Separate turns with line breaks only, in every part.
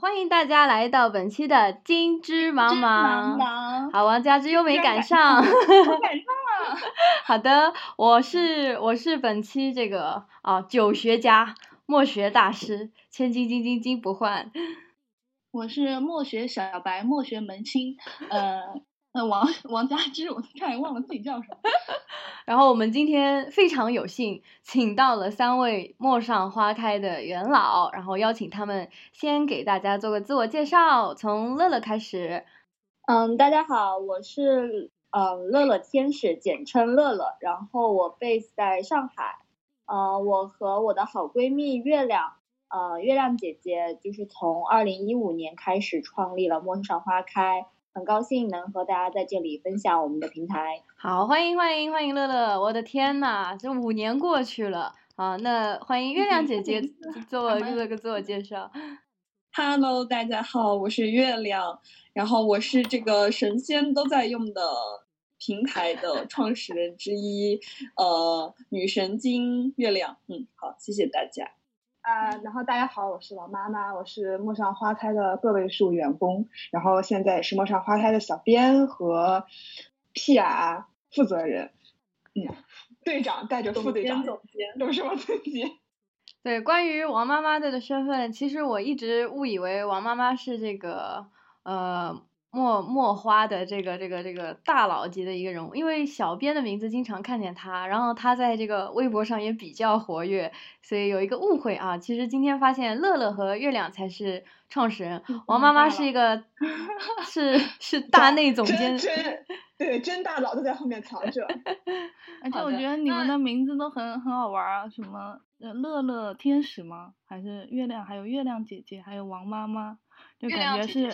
欢迎大家来到本期的金枝茫茫。好，王佳芝又没赶上。
赶上了。
好的，我是我是本期这个啊酒学家、墨学大师，千金金金金不换。
我是墨学小白，墨学门清。呃。王 王佳芝，我差点忘了自己叫什么。
然后我们今天非常有幸，请到了三位陌上花开的元老，然后邀请他们先给大家做个自我介绍，从乐乐开始。
嗯，大家好，我是呃乐乐天使，简称乐乐。然后我 base 在上海。呃，我和我的好闺蜜月亮，呃月亮姐姐，就是从二零一五年开始创立了陌上花开。很高兴能和大家在这里分享我们的平台。
好，欢迎欢迎欢迎乐乐！我的天呐，这五年过去了啊！那欢迎月亮姐姐 做做个自我介绍。
Hello，大家好，我是月亮，然后我是这个神仙都在用的平台的创始人之一，呃，女神经月亮。嗯，好，谢谢大家。
啊，然后大家好，我是王妈妈，我是陌上花开的个位数员工，然后现在也是陌上花开的小编和 PR 负责人，嗯，队长带着副队长，
总监
有什么自己？
对，关于王妈妈的身份，其实我一直误以为王妈妈是这个呃。墨墨花的这个这个这个大佬级的一个人物，因为小编的名字经常看见他，然后他在这个微博上也比较活跃，所以有一个误会啊。其实今天发现乐乐和月亮才是创始人，王妈妈是一个 是是大内总监，
真对真大佬都在后面藏着。
而且我觉得你们的名字都很很好玩啊，什么乐乐天使吗？还是月亮？还有月亮姐姐，还有王妈妈。就感觉是，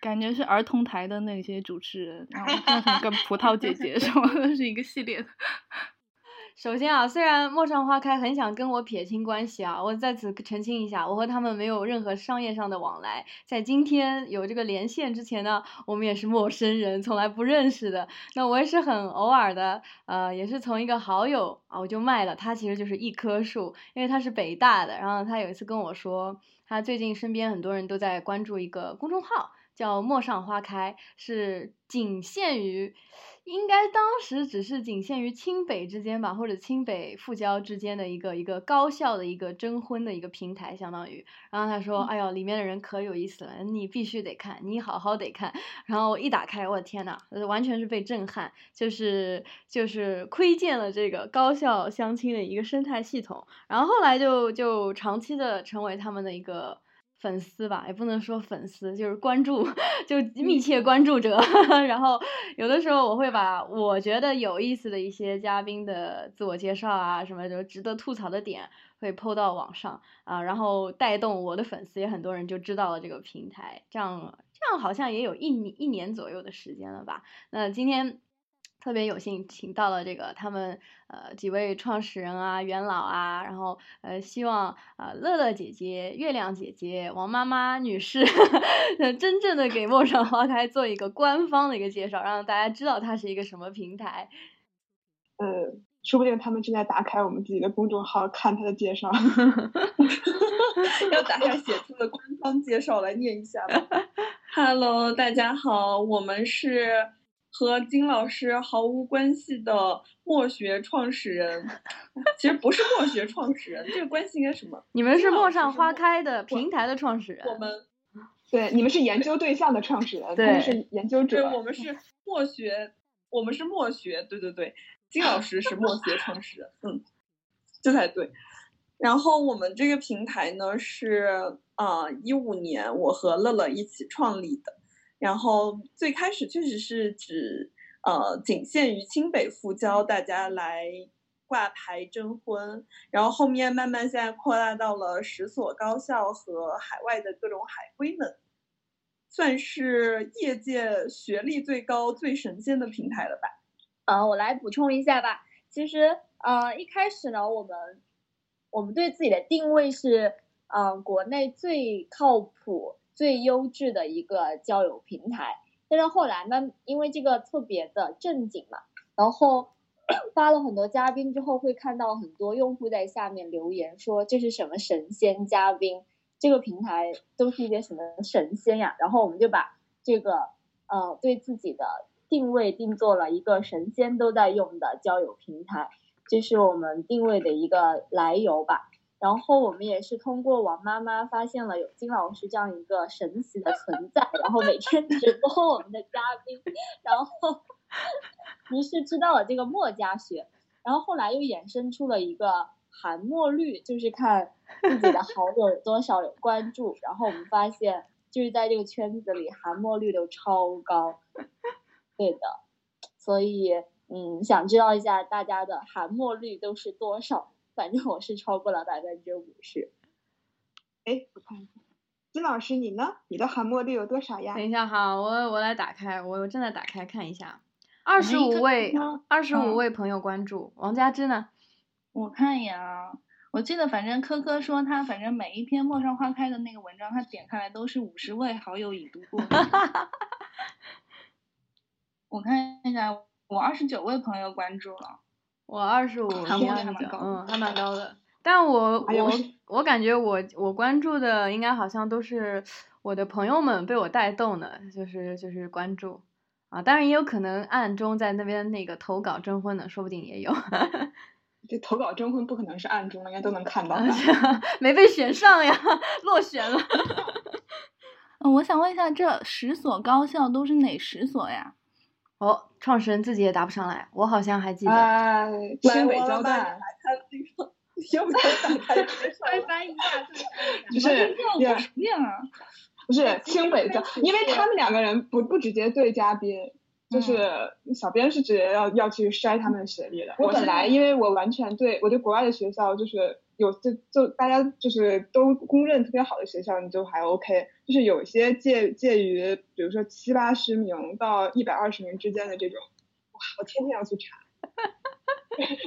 感觉是儿童台的那些主持人，然后 叫什么跟葡萄姐姐什么的是一个系列的。
首先啊，虽然陌上花开很想跟我撇清关系啊，我在此澄清一下，我和他们没有任何商业上的往来。在今天有这个连线之前呢，我们也是陌生人，从来不认识的。那我也是很偶尔的，呃，也是从一个好友啊，我就卖了他，其实就是一棵树，因为他是北大的，然后他有一次跟我说，他最近身边很多人都在关注一个公众号。叫陌上花开，是仅限于，应该当时只是仅限于清北之间吧，或者清北复交之间的一个一个高校的一个征婚的一个平台，相当于。然后他说：“哎呦，里面的人可有意思了，你必须得看，你好好得看。”然后一打开，我的天呐，完全是被震撼，就是就是窥见了这个高校相亲的一个生态系统。然后后来就就长期的成为他们的一个。粉丝吧，也不能说粉丝，就是关注，就密切关注者。然后有的时候我会把我觉得有意思的一些嘉宾的自我介绍啊，什么就值得吐槽的点，会 PO 到网上啊，然后带动我的粉丝也很多人就知道了这个平台。这样这样好像也有一年一年左右的时间了吧？那今天。特别有幸请到了这个他们呃几位创始人啊元老啊，然后呃希望呃乐乐姐姐、月亮姐姐、王妈妈女士，真正的给陌上花开做一个官方的一个介绍，让大家知道它是一个什么平台。
呃，说不定他们正在打开我们自己的公众号看他的介绍
要打开写字的官方介绍来念一下吧？Hello，大家好，我们是。和金老师毫无关系的墨学创始人，其实不是墨学创始人，这个关系应该什么？
你们是陌上花开的平台的创始人。
我们
对，你们是研究对象的创始人，他们是研究者。
对，我们是墨学，我们是墨学，对对对，金老师是墨学创始人，嗯，这才对。然后我们这个平台呢是啊，一五年我和乐乐一起创立的。然后最开始确实是指，呃，仅限于清北复交，大家来挂牌征婚。然后后面慢慢现在扩大到了十所高校和海外的各种海归们，算是业界学历最高、最神仙的平台了吧？
呃，我来补充一下吧。其实，呃，一开始呢，我们我们对自己的定位是，嗯，国内最靠谱。最优质的一个交友平台，但是后来呢，因为这个特别的正经嘛，然后 发了很多嘉宾之后，会看到很多用户在下面留言说这是什么神仙嘉宾，这个平台都是一些什么神仙呀？然后我们就把这个呃对自己的定位定做了一个神仙都在用的交友平台，这是我们定位的一个来由吧。然后我们也是通过王妈妈发现了有金老师这样一个神奇的存在，然后每天直播我们的嘉宾，然后于是知道了这个墨家学，然后后来又衍生出了一个韩墨绿，就是看自己的好友有多少有关注，然后我们发现就是在这个圈子里韩墨绿都超高，对的，所以嗯，想知道一下大家的韩墨绿都是多少？反正我是超过了百分之五十。
哎，我看一下，金老师你呢？你的含墨率有多少呀？
等一下哈，我我来打开，我正在打开看一下，二十五位，二十五位朋友关注。王佳芝呢？
我看一眼啊，我记得反正科科说他反正每一篇陌上花开的那个文章，他点开来都是五十位好友已读过。我看一下，我二十九位朋友关注了。
我二十五，
还蛮高，
嗯，还蛮高的。但我我我感觉我我关注的应该好像都是我的朋友们被我带动的，就是就是关注啊。当然也有可能暗中在那边那个投稿征婚的，说不定也有。
这投稿征婚不可能是暗中，应该都能看到。
没被选上呀，落选了。
嗯，我想问一下，这十所高校都是哪十所呀？
哦，创始人自己也答不上来，我好像还记得。
哎，清北交大。
要不要打开？
快翻一下，
就是
也熟练啊。
不是 清北交，因为他们两个人不不直接对嘉宾，就是小编是直接要要去筛他们的学历的。我本来因为我完全对我对国外的学校就是。有就就大家就是都公认特别好的学校，你就还 OK。就是有些介介于，比如说七八十名到一百二十名之间的这种，哇，我天天要去查。哈哈哈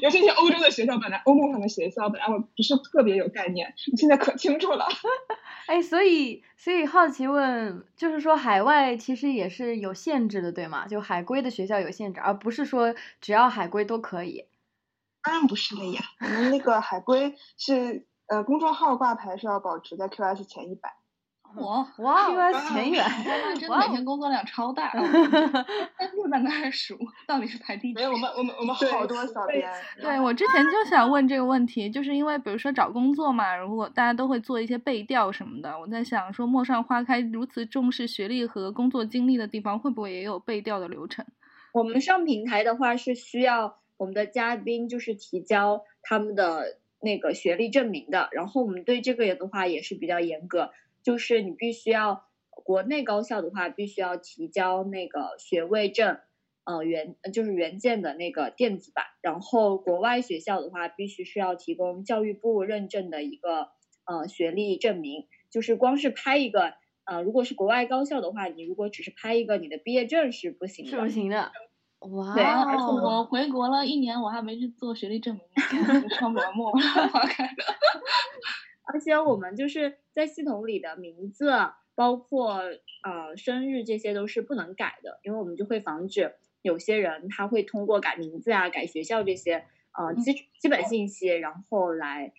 尤其是欧洲的学校，本来欧盟上的学校，本来我不是特别有概念，你现在可清楚了。
哎，所以所以好奇问，就是说海外其实也是有限制的，对吗？就海归的学校有限制，而不是说只要海归都可以。
当然不是了呀，我们那个海归是呃公众号挂牌是要保持在 QS 前一百。
哇
哇，QS 前一百，
真的每天工作量超大。又在那儿数，到底是排第几？
没有，我们我们我们好多小编。
对，我之前就想问这个问题，就是因为比如说找工作嘛，如果大家都会做一些背调什么的，我在想说，陌上花开如此重视学历和工作经历的地方，会不会也有背调的流程？
我们上平台的话是需要。我们的嘉宾就是提交他们的那个学历证明的，然后我们对这个的话也是比较严格，就是你必须要国内高校的话必须要提交那个学位证，呃原就是原件的那个电子版，然后国外学校的话必须是要提供教育部认证的一个呃学历证明，就是光是拍一个呃如果是国外高校的话，你如果只是拍一个你的毕业证是不行的，
是不行的。哇！
对，而且我回国了一年，我还没去做学历证明，上不了墨花开的。
而且我们就是在系统里的名字，包括呃生日，这些都是不能改的，因为我们就会防止有些人他会通过改名字啊、改学校这些呃基基本信息，然后来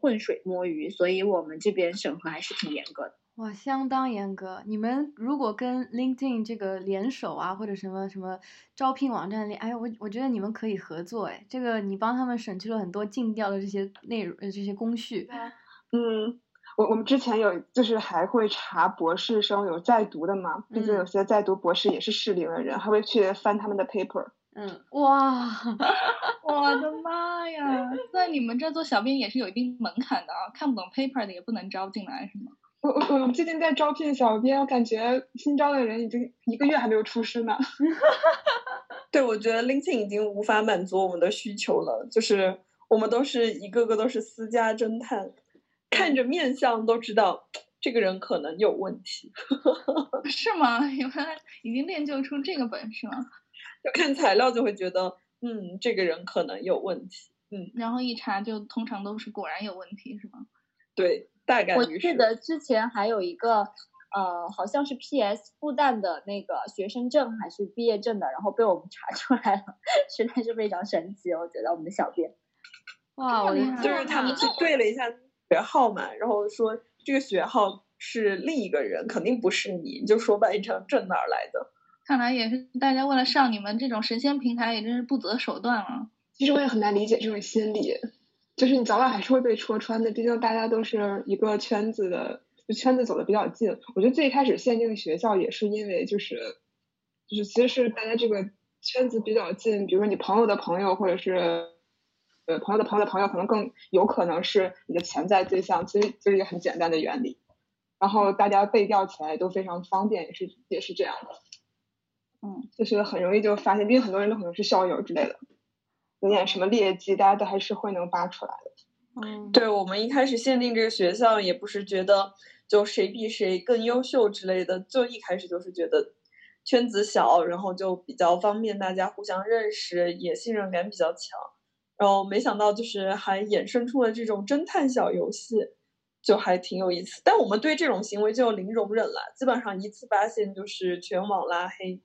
浑水摸鱼，所以我们这边审核还是挺严格的。
哇，相当严格！你们如果跟 LinkedIn 这个联手啊，或者什么什么招聘网站里，哎，我我觉得你们可以合作哎。这个你帮他们省去了很多尽调的这些内容，呃，这些工序。
嗯，我我们之前有就是还会查博士生有在读的嘛，毕竟有些在读博士也是适龄的人，还会去翻他们的 paper。
嗯，哇，
我的妈呀！在你们这做小编也是有一定门槛的啊，看不懂 paper 的也不能招进来，是吗？
我我我最近在招聘小编，我感觉新招的人已经一个月还没有出师呢。
对，我觉得 LinkedIn 已经无法满足我们的需求了，就是我们都是一个个都是私家侦探，看着面相都知道这个人可能有问题。
是吗？原来已经练就出这个本事了。
就看材料就会觉得，嗯，这个人可能有问题。嗯，
然后一查就通常都是果然有问题，是吗？
对。大概
我记得之前还有一个，呃，好像是 PS 复旦的那个学生证还是毕业证的，然后被我们查出来了，实在是非常神奇。我觉得我们的小编，
哇，
就是他们去对了一下学号嘛，然后说这个学号是另一个人，肯定不是你，你就说吧，一张证哪儿来的？
看来也是大家为了上你们这种神仙平台，也真是不择手段了。
其实我也很难理解这种心理，就是你早晚还是会被戳穿的，毕竟大家都是一个圈子的，圈子走的比较近。我觉得最开始限定学校也是因为就是，就是其实是大家这个圈子比较近，比如说你朋友的朋友或者是。呃，朋友的朋友的朋友可能更有可能是你的潜在对象，其实就是一个很简单的原理。然后大家背调起来都非常方便，也是也是这样的。嗯，就是很容易就发现，毕竟很多人都可能是校友之类的，有点什么劣迹，大家都还是会能扒出来的。
嗯，对我们一开始限定这个学校，也不是觉得就谁比谁更优秀之类的，就一开始就是觉得圈子小，然后就比较方便大家互相认识，也信任感比较强。然后没想到，就是还衍生出了这种侦探小游戏，就还挺有意思。但我们对这种行为就零容忍了，基本上一次发现就是全网拉黑，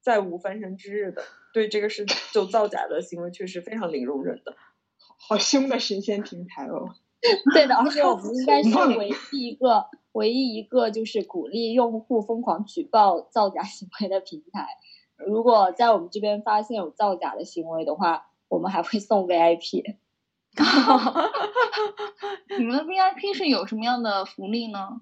再无翻身之日的。对这个是就造假的行为，确实非常零容忍的。
好凶的神仙平台哦！
对的，而且我 们应该是唯一一个、唯一一个就是鼓励用户疯狂举报造假行为的平台。如果在我们这边发现有造假的行为的话，我们还会送 VIP，
你们的 VIP 是有什么样的福利呢？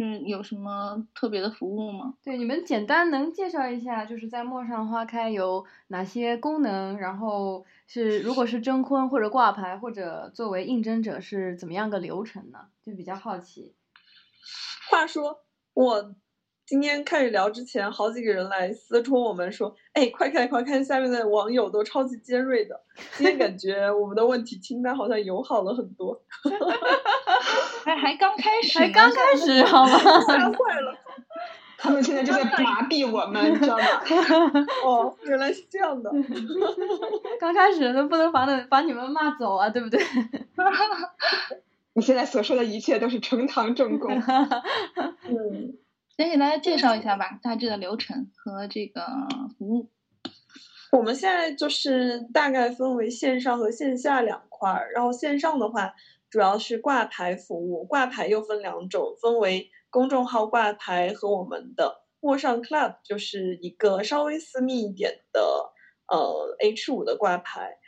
嗯，有什么特别的服务吗？
对，你们简单能介绍一下，就是在陌上花开有哪些功能？然后是如果是征婚或者挂牌或者作为应征者是怎么样个流程呢？就比较好奇。
话说我。今天开始聊之前，好几个人来私戳我们说：“哎，快看快看，下面的网友都超级尖锐的。”今天感觉我们的问题清单好像友好了很多。
还还刚开始，
还刚开始，好吗？
吓坏了！
他们现在就在麻痹我们，你知道吗？
哦，原来是这样的。
刚开始都不能把你把你们骂走啊，对不对？
你现在所说的一切都是呈堂证供。
嗯。
先给大家介绍一下吧，大致的流程和这个服务。
我们现在就是大概分为线上和线下两块儿，然后线上的话主要是挂牌服务，挂牌又分两种，分为公众号挂牌和我们的陌上 Club，就是一个稍微私密一点的呃 H 五的挂牌。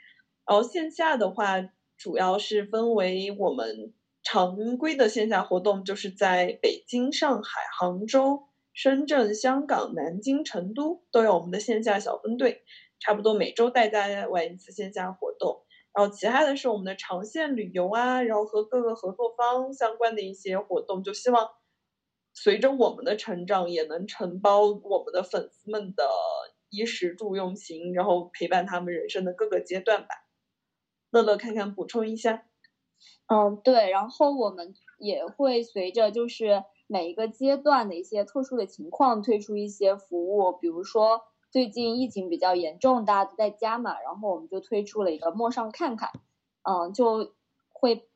然后线下的话主要是分为我们。常规的线下活动就是在北京、上海、杭州、深圳、香港、南京、成都都有我们的线下小分队，差不多每周带大家玩一次线下活动。然后其他的是我们的长线旅游啊，然后和各个合作方相关的一些活动，就希望随着我们的成长，也能承包我们的粉丝们的衣食住用行，然后陪伴他们人生的各个阶段吧。乐乐，看看补充一下。
嗯，对，然后我们也会随着就是每一个阶段的一些特殊的情况推出一些服务，比如说最近疫情比较严重，大家都在家嘛，然后我们就推出了一个陌上看看，嗯，就会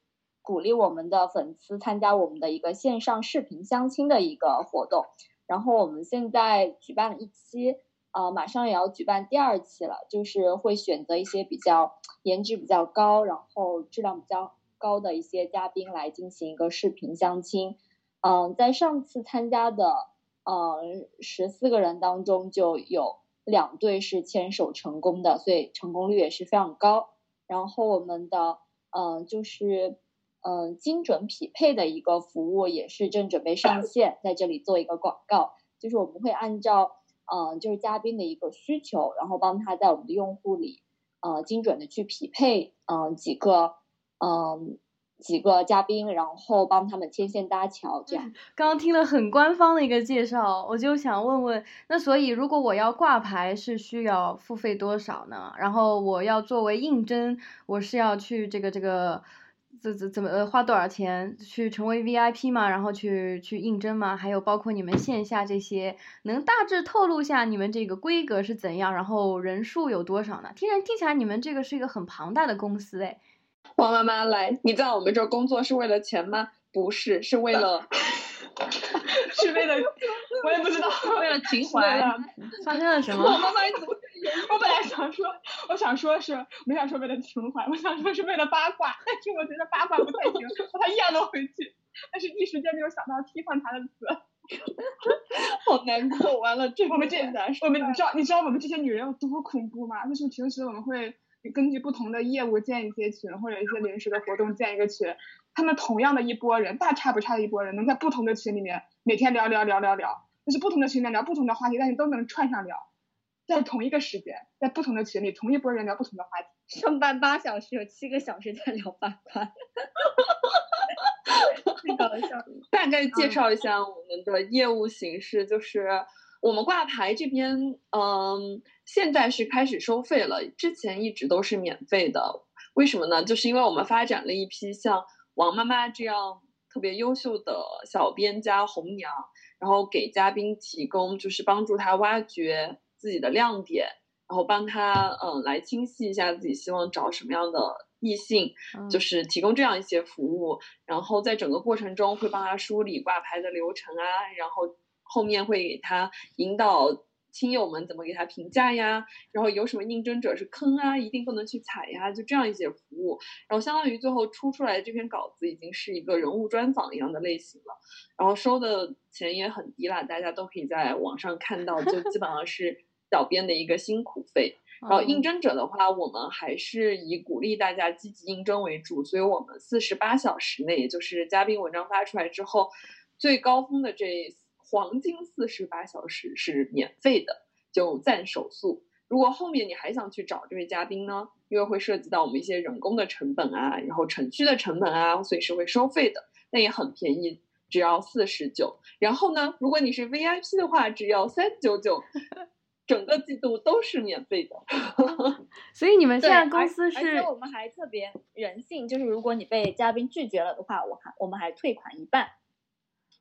鼓励我们的粉丝参加我们的一个线上视频相亲的一个活动，然后我们现在举办了一期，呃，马上也要举办第二期了，就是会选择一些比较颜值比较高，然后质量比较。高的一些嘉宾来进行一个视频相亲，嗯，在上次参加的嗯十四个人当中，就有两对是牵手成功的，所以成功率也是非常高。然后我们的嗯就是嗯精准匹配的一个服务也是正准备上线，在这里做一个广告，就是我们会按照嗯就是嘉宾的一个需求，然后帮他在我们的用户里呃精准的去匹配嗯几个。嗯，几个嘉宾，然后帮他们牵线搭桥，这样。
刚刚听了很官方的一个介绍，我就想问问，那所以如果我要挂牌是需要付费多少呢？然后我要作为应征，我是要去这个这个怎怎怎么呃花多少钱去成为 VIP 吗？然后去去应征吗？还有包括你们线下这些，能大致透露下你们这个规格是怎样？然后人数有多少呢？听人听起来你们这个是一个很庞大的公司哎。
王妈妈来，你在我们这儿工作是为了钱吗？不是，是为了，
是为了，我也不知道，
为了情怀。
发生了什么？
王妈妈，你怎么？我本来想说，我想说是，没想说为了情怀，我想说是为了八卦，但是我觉得八卦不太行，把它咽了回去。但是一时间没有想到替换他的词，
好难过。完了，这
我们这我们你知道你知道我们这些女人有多恐怖吗？就是平时我们会根据不同的业务建一些群，或者一些临时的活动建一个群。他们同样的一波人，大差不差的一波人，能在不同的群里面每天聊聊聊聊聊，就是不同的群里面聊不同的话题，但是都能串上聊，在同一个时间，在不同的群里，同一波人聊不同的话题。
上班八小时，有七个小时在聊八卦。太搞笑了。
大概介绍一下我们的业务形式，就是我们挂牌这边，嗯，现在是开始收费了，之前一直都是免费的。为什么呢？就是因为我们发展了一批像王妈妈这样特别优秀的小编加红娘，然后给嘉宾提供就是帮助他挖掘自己的亮点。然后帮他嗯来清晰一下自己希望找什么样的异性，就是提供这样一些服务。然后在整个过程中会帮他梳理挂牌的流程啊，然后后面会给他引导亲友们怎么给他评价呀，然后有什么应征者是坑啊，一定不能去踩呀，就这样一些服务。然后相当于最后出出来的这篇稿子已经是一个人物专访一样的类型了，然后收的钱也很低啦，大家都可以在网上看到，就基本上是。小编的一个辛苦费，然后应征者的话，我们还是以鼓励大家积极应征为主，所以我们四十八小时内，也就是嘉宾文章发出来之后，最高峰的这黄金四十八小时是免费的，就暂手速。如果后面你还想去找这位嘉宾呢，因为会涉及到我们一些人工的成本啊，然后程序的成本啊，所以是会收费的，但也很便宜，只要四十九。然后呢，如果你是 VIP 的话，只要三九九。整个季度都是免费的，
所以你们现在公司是？而
且我们还特别人性，就是如果你被嘉宾拒绝了的话，我还我们还退款一半。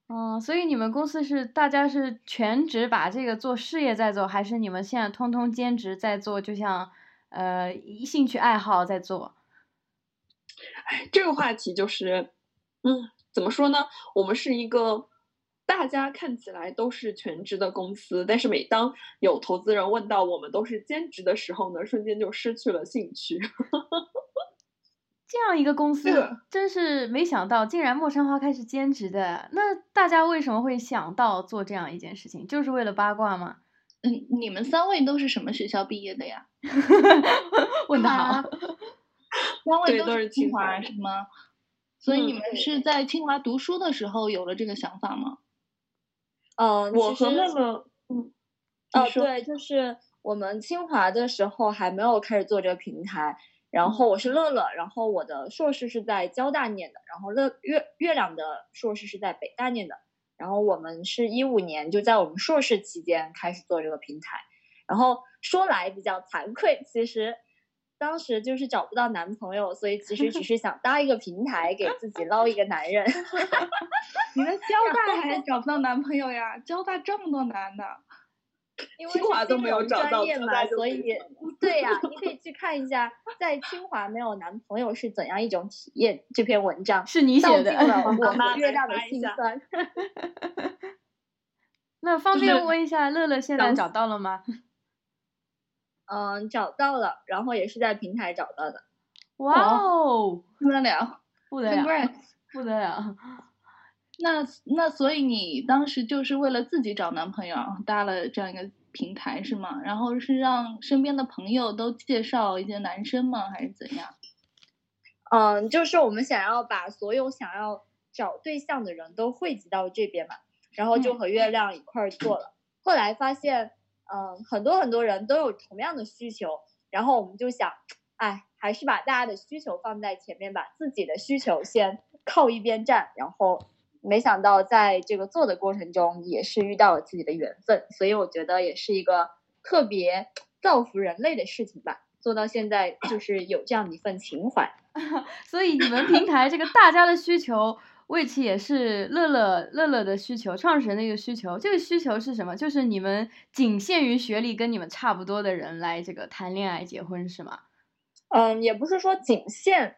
嗯，所以你们公司是大家是全职把这个做事业在做，还是你们现在通通兼职在做？就像呃兴趣爱好在做？
哎，这个话题就是，嗯，怎么说呢？我们是一个。大家看起来都是全职的公司，但是每当有投资人问到我们都是兼职的时候呢，瞬间就失去了兴趣。
这样一个公司，真是没想到，竟然陌上花开是兼职的。那大家为什么会想到做这样一件事情？就是为了八卦吗？
嗯，你们三位都是什么学校毕业的呀？
问的好。
三位都是清华是吗？所以你们是在清华读书的时候有了这个想法吗？
嗯，
我和那个，嗯，哦，
对，就是我们清华的时候还没有开始做这个平台，然后我是乐乐，然后我的硕士是在交大念的，然后乐月月亮的硕士是在北大念的，然后我们是一五年就在我们硕士期间开始做这个平台，然后说来比较惭愧，其实。当时就是找不到男朋友，所以其实只是想搭一个平台给自己捞一个男人。
你们交大还找不到男朋友呀？交大这么多男的，
清华都没有找到
嘛，所以对呀，你可以去看一下，在清华没有男朋友是怎样一种体验。这篇文章
是你写的，
我妈月亮的心酸。
那方便问一下，乐乐现在找到了吗？
嗯，找到了，然后也是在平台找到的。
哇哦，
不得了，
不得了，不得了。
那那所以你当时就是为了自己找男朋友搭了这样一个平台是吗？然后是让身边的朋友都介绍一些男生吗？还是怎样？
嗯，就是我们想要把所有想要找对象的人都汇集到这边嘛，然后就和月亮一块儿做了。后来发现。嗯，很多很多人都有同样的需求，然后我们就想，哎，还是把大家的需求放在前面吧，自己的需求先靠一边站。然后没想到在这个做的过程中，也是遇到了自己的缘分，所以我觉得也是一个特别造福人类的事情吧。做到现在就是有这样的一份情怀，
所以你们平台这个大家的需求。为其也是乐乐乐乐的需求，创始人的一个需求。这个需求是什么？就是你们仅限于学历跟你们差不多的人来这个谈恋爱、结婚，是吗？
嗯，也不是说仅限，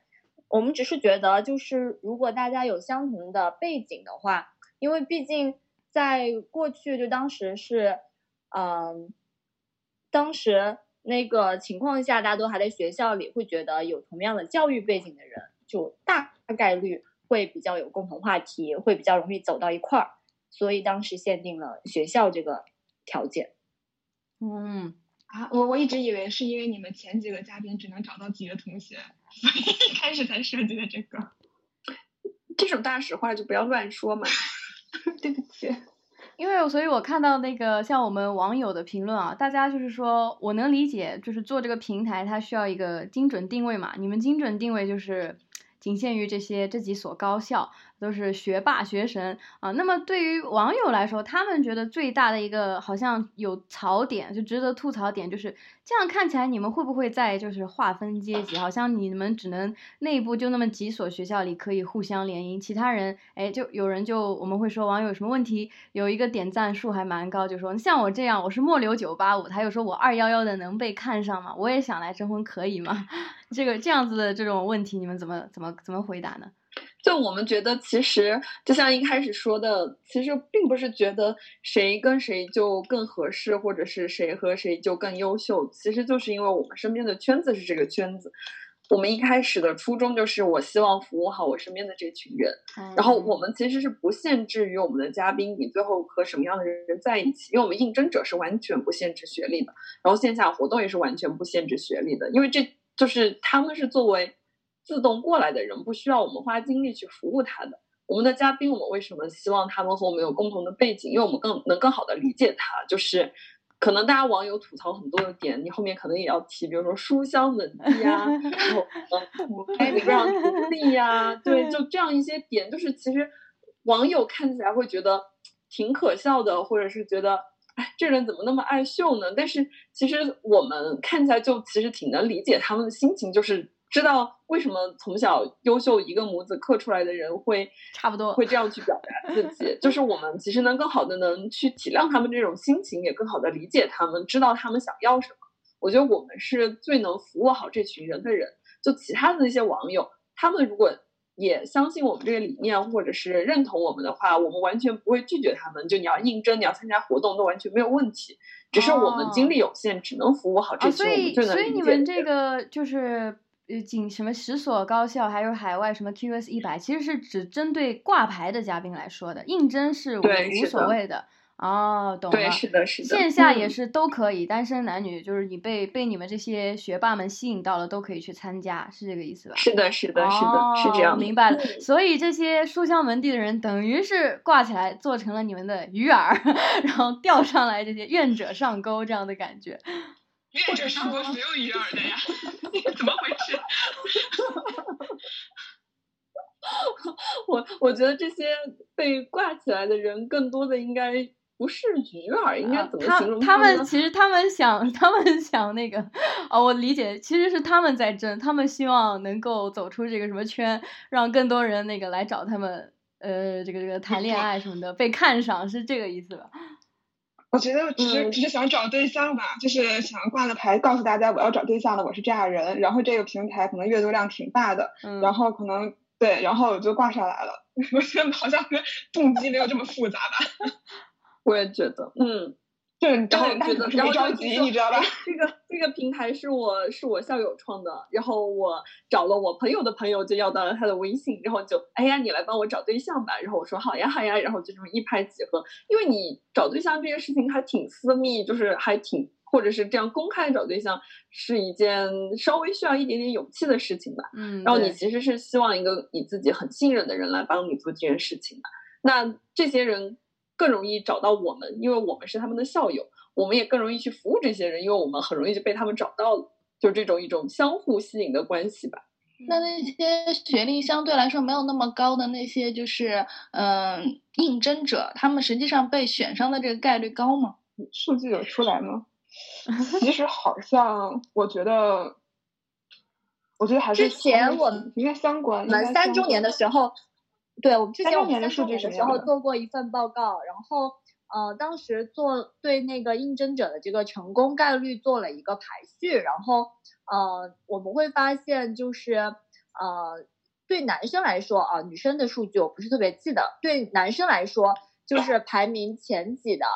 我们只是觉得，就是如果大家有相同的背景的话，因为毕竟在过去，就当时是，嗯，当时那个情况下，大家都还在学校里，会觉得有同样的教育背景的人，就大概率。会比较有共同话题，会比较容易走到一块儿，所以当时限定了学校这个条件。
嗯
啊，我我一直以为是因为你们前几个嘉宾只能找到几个同学，所以一开始才设计的这个。
这种大实话就不要乱说嘛。
对不起。
因为所以，我看到那个像我们网友的评论啊，大家就是说我能理解，就是做这个平台它需要一个精准定位嘛，你们精准定位就是仅限于这些这几所高校。都是学霸学神啊，那么对于网友来说，他们觉得最大的一个好像有槽点，就值得吐槽点，就是这样看起来你们会不会在就是划分阶级？好像你们只能内部就那么几所学校里可以互相联姻，其他人哎就有人就我们会说网友有什么问题，有一个点赞数还蛮高，就说像我这样我是末流九八五，他又说我二幺幺的能被看上吗？我也想来征婚可以吗？这个这样子的这种问题你们怎么怎么怎么回答呢？
就我们觉得，其实就像一开始说的，其实并不是觉得谁跟谁就更合适，或者是谁和谁就更优秀。其实就是因为我们身边的圈子是这个圈子。我们一开始的初衷就是，我希望服务好我身边的这群人。然后我们其实是不限制于我们的嘉宾，你最后和什么样的人在一起，因为我们应征者是完全不限制学历的，然后线下活动也是完全不限制学历的，因为这就是他们是作为。自动过来的人不需要我们花精力去服务他的。我们的嘉宾，我们为什么希望他们和我们有共同的背景？因为我们更能更好的理解他。就是可能大家网友吐槽很多的点，你后面可能也要提，比如说书香门第呀，然后呃父母开不让独立呀，对，就这样一些点，就是其实网友看起来会觉得挺可笑的，或者是觉得哎这人怎么那么爱秀呢？但是其实我们看起来就其实挺能理解他们的心情，就是。知道为什么从小优秀一个模子刻出来的人会
差不多
会这样去表达自己，就是我们其实能更好的能去体谅他们这种心情，也更好的理解他们，知道他们想要什么。我觉得我们是最能服务好这群人的人。就其他的那些网友，他们如果也相信我们这个理念，或者是认同我们的话，我们完全不会拒绝他们。就你要应征，你要参加活动，都完全没有问题。只是我们精力有限，只能服务好这群我们最能理解的
所以，所以你们这个就是。呃，仅什么十所高校，还有海外什么 QS 一百，其实是只针对挂牌的嘉宾来说的，应征是无无所谓的。哦，懂了。
对，是的，是的。
线下也是都可以，单身男女就是你被被你们这些学霸们吸引到了，都可以去参加，是这个意思吧？
是的，是的，是的，是这样。
明白了。所以这些书香门第的人，等于是挂起来做成了你们的鱼饵，然后钓上来这些愿者上钩这样的感觉。
愿者上钩是没有鱼饵的呀，怎么回事？
我我觉得这些被挂起来的人，更多的应该不是鱼饵，应该怎么形容
他们？其实他们想，他们想那个，哦，我理解，其实是他们在争，他们希望能够走出这个什么圈，让更多人那个来找他们，呃，这个这个谈恋爱什么的，被看上，是这个意思吧？
我觉得只是只是想找对象吧，就是想挂个牌告诉大家我要找对象了，我是这样人。然后这个平台可能阅读量挺大的，然后可能对，然后我就挂上来了。我觉得好像动机没有这么复杂吧。
我也觉得，嗯。
然后
觉得，然后
着急，你知道吧？
这个这个平台是我是我校友创的，然后我找了我朋友的朋友，就要到了他的微信，然后就哎呀，你来帮我找对象吧。然后我说好呀好呀，然后就这么一拍即合。因为你找对象这件事情还挺私密，就是还挺或者是这样公开找对象是一件稍微需要一点点勇气的事情吧。
嗯。
然后你其实是希望一个你自己很信任的人来帮你做这件事情的。那这些人。更容易找到我们，因为我们是他们的校友，我们也更容易去服务这些人，因为我们很容易就被他们找到了，就这种一种相互吸引的关系吧。
那那些学历相对来说没有那么高的那些，就是嗯，应征者，他们实际上被选上的这个概率高吗？
数据有出来吗？其实好像，我觉得，我觉得还是
之前我
们应该相关。
我们三周年的时候。对，我们之前我们三周年的时候做过一份报告，然后呃，当时做对那个应征者的这个成功概率做了一个排序，然后呃，我们会发现就是呃，对男生来说啊，女生的数据我不是特别记得，对男生来说就是排名前几的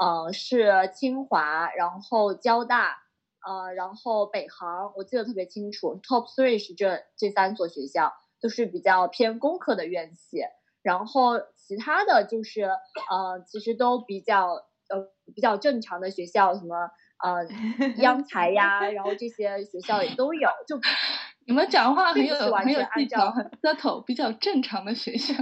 呃是清华，然后交大，呃，然后北航，我记得特别清楚，top three 是这这三所学校。就是比较偏工科的院系，然后其他的就是呃，其实都比较呃比较正常的学校，什么呃 央财呀，然后这些学校也都有。就
你们讲话很有很有技巧，很 settle，比较正常的学校，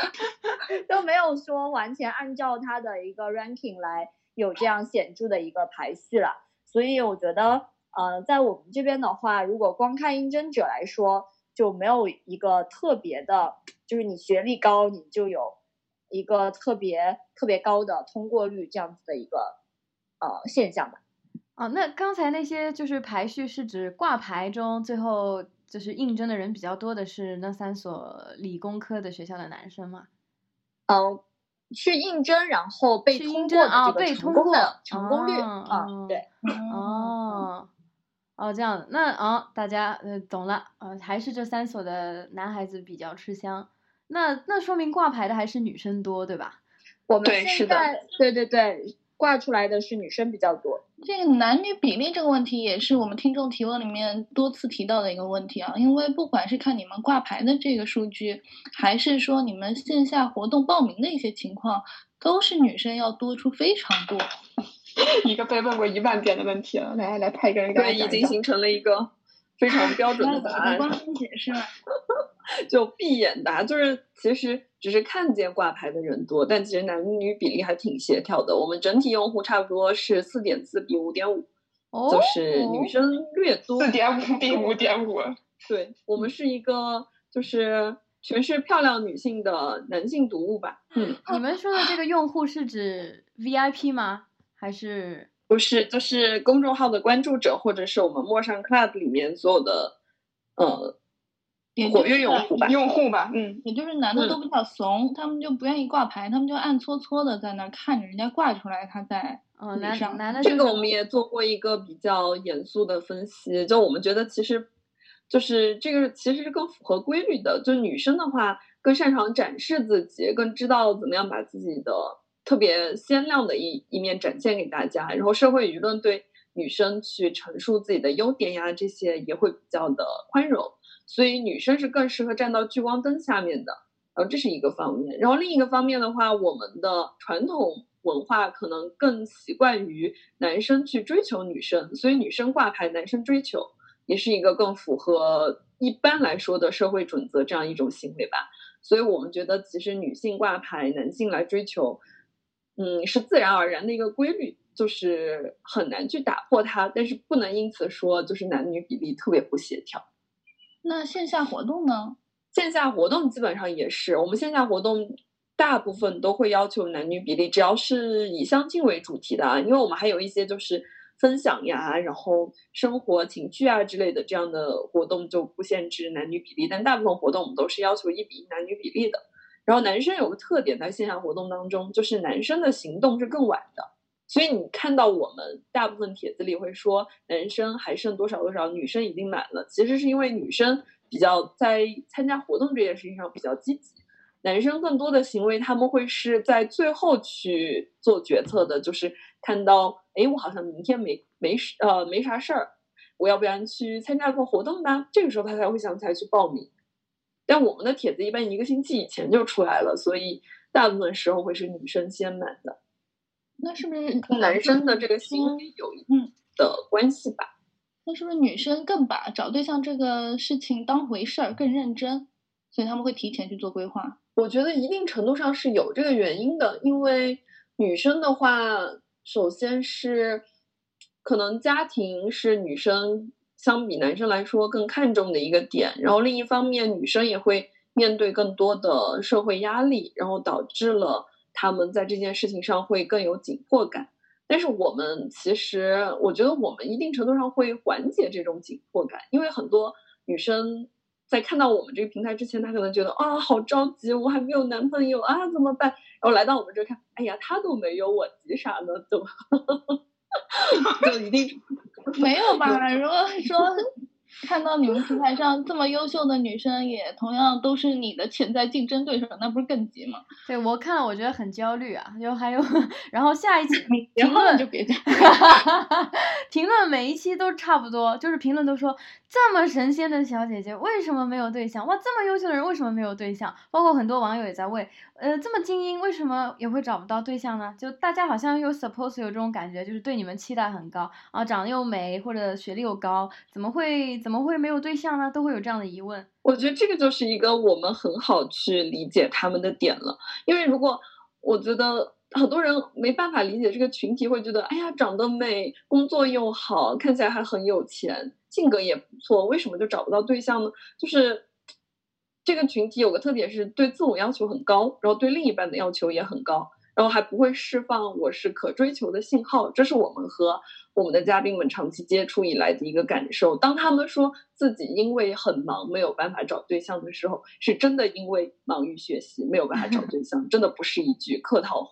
都没有说完全按照它的一个 ranking 来有这样显著的一个排序了。所以我觉得，呃，在我们这边的话，如果光看应征者来说，就没有一个特别的，就是你学历高，你就有一个特别特别高的通过率这样子的一个呃现象吧。
哦，那刚才那些就是排序是指挂牌中最后就是应征的人比较多的是那三所理工科的学校的男生吗？
嗯，去应征然后被通过
啊，
被
通过
的成功率啊，对，
哦。哦，这样，那啊，大家呃懂了，呃，还是这三所的男孩子比较吃香，那那说明挂牌的还是女生多，对吧？
我们现在对对对，挂出来的是女生比较多。
这个男女比例这个问题也是我们听众提问里面多次提到的一个问题啊，因为不管是看你们挂牌的这个数据，还是说你们线下活动报名的一些情况，都是女生要多出非常多。
一个被问过一万遍的问题了，来来派一个人
对，已经形成了一个非常 标准的答案。
光听解释了，
就闭眼答，就是其实只是看见挂牌的人多，但其实男女比例还挺协调的。我们整体用户差不多是四点四比五点五，就是女生略多。
四点五比五点五。
对，我们是一个就是全是漂亮女性的男性读物吧。嗯，
你们说的这个用户是指 VIP 吗？还是
不是？就是公众号的关注者，或者是我们陌上 Club 里面所有的呃活跃用户吧，
用户吧，嗯，
也就是男的都比较怂，他们就不愿意挂牌，他们就暗搓搓的在那看着人家挂出来，他在
嗯，男男的
这个我们也做过一个比较严肃的分析，就我们觉得其实就是这个其实是更符合规律的，就女生的话更擅长展示自己，更知道怎么样把自己的。特别鲜亮的一一面展现给大家，然后社会舆论对女生去陈述自己的优点呀，这些也会比较的宽容，所以女生是更适合站到聚光灯下面的，然后这是一个方面，然后另一个方面的话，我们的传统文化可能更习惯于男生去追求女生，所以女生挂牌，男生追求，也是一个更符合一般来说的社会准则这样一种行为吧，所以我们觉得其实女性挂牌，男性来追求。嗯，是自然而然的一个规律，就是很难去打破它，但是不能因此说就是男女比例特别不协调。
那线下活动呢？
线下活动基本上也是，我们线下活动大部分都会要求男女比例，只要是以相亲为主题的啊，因为我们还有一些就是分享呀，然后生活情趣啊之类的这样的活动就不限制男女比例，但大部分活动我们都是要求一比一男女比例的。然后男生有个特点，在线下活动当中，就是男生的行动是更晚的，所以你看到我们大部分帖子里会说男生还剩多少多少，女生已经满了，其实是因为女生比较在参加活动这件事情上比较积极，男生更多的行为他们会是在最后去做决策的，就是看到哎，我好像明天没没事呃没啥事儿，我要不然去参加个活动呢？这个时候他才会想起来去报名。但我们的帖子一般一个星期以前就出来了，所以大部分时候会是女生先满的。
那是不是
跟男生的这个心理有一定的关系吧？
那是不是女生更把找对象这个事情当回事儿，更认真，所以他们会提前去做规划？
我觉得一定程度上是有这个原因的，因为女生的话，首先是可能家庭是女生。相比男生来说更看重的一个点，然后另一方面，女生也会面对更多的社会压力，然后导致了他们在这件事情上会更有紧迫感。但是我们其实，我觉得我们一定程度上会缓解这种紧迫感，因为很多女生在看到我们这个平台之前，她可能觉得啊，好着急，我还没有男朋友啊，怎么办？然后来到我们这看，哎呀，他都没有，我急啥呢？就 就一定。
没有吧？如果说 看到你们平台上这么优秀的女生，也同样都是你的潜在竞争对手，那不是更急吗？
对我看了，我觉得很焦虑啊。就还有，然后下一期评论
就别讲，
评论每一期都差不多，就是评论都说这么神仙的小姐姐为什么没有对象？哇，这么优秀的人为什么没有对象？包括很多网友也在问，呃，这么精英为什么也会找不到对象呢？就大家好像有 suppose 有这种感觉，就是对你们期待很高啊，长得又美或者学历又高，怎么会怎么会没有对象呢？都会有这样的疑问。
我觉得这个就是一个我们很好去理解他们的点了，因为如果我觉得很多人没办法理解这个群体，会觉得哎呀，长得美，工作又好，看起来还很有钱，性格也不错，为什么就找不到对象呢？就是这个群体有个特点是对自我要求很高，然后对另一半的要求也很高。然后还不会释放我是可追求的信号，这是我们和我们的嘉宾们长期接触以来的一个感受。当他们说自己因为很忙没有办法找对象的时候，是真的因为忙于学习没有办法找对象，真的不是一句客套话。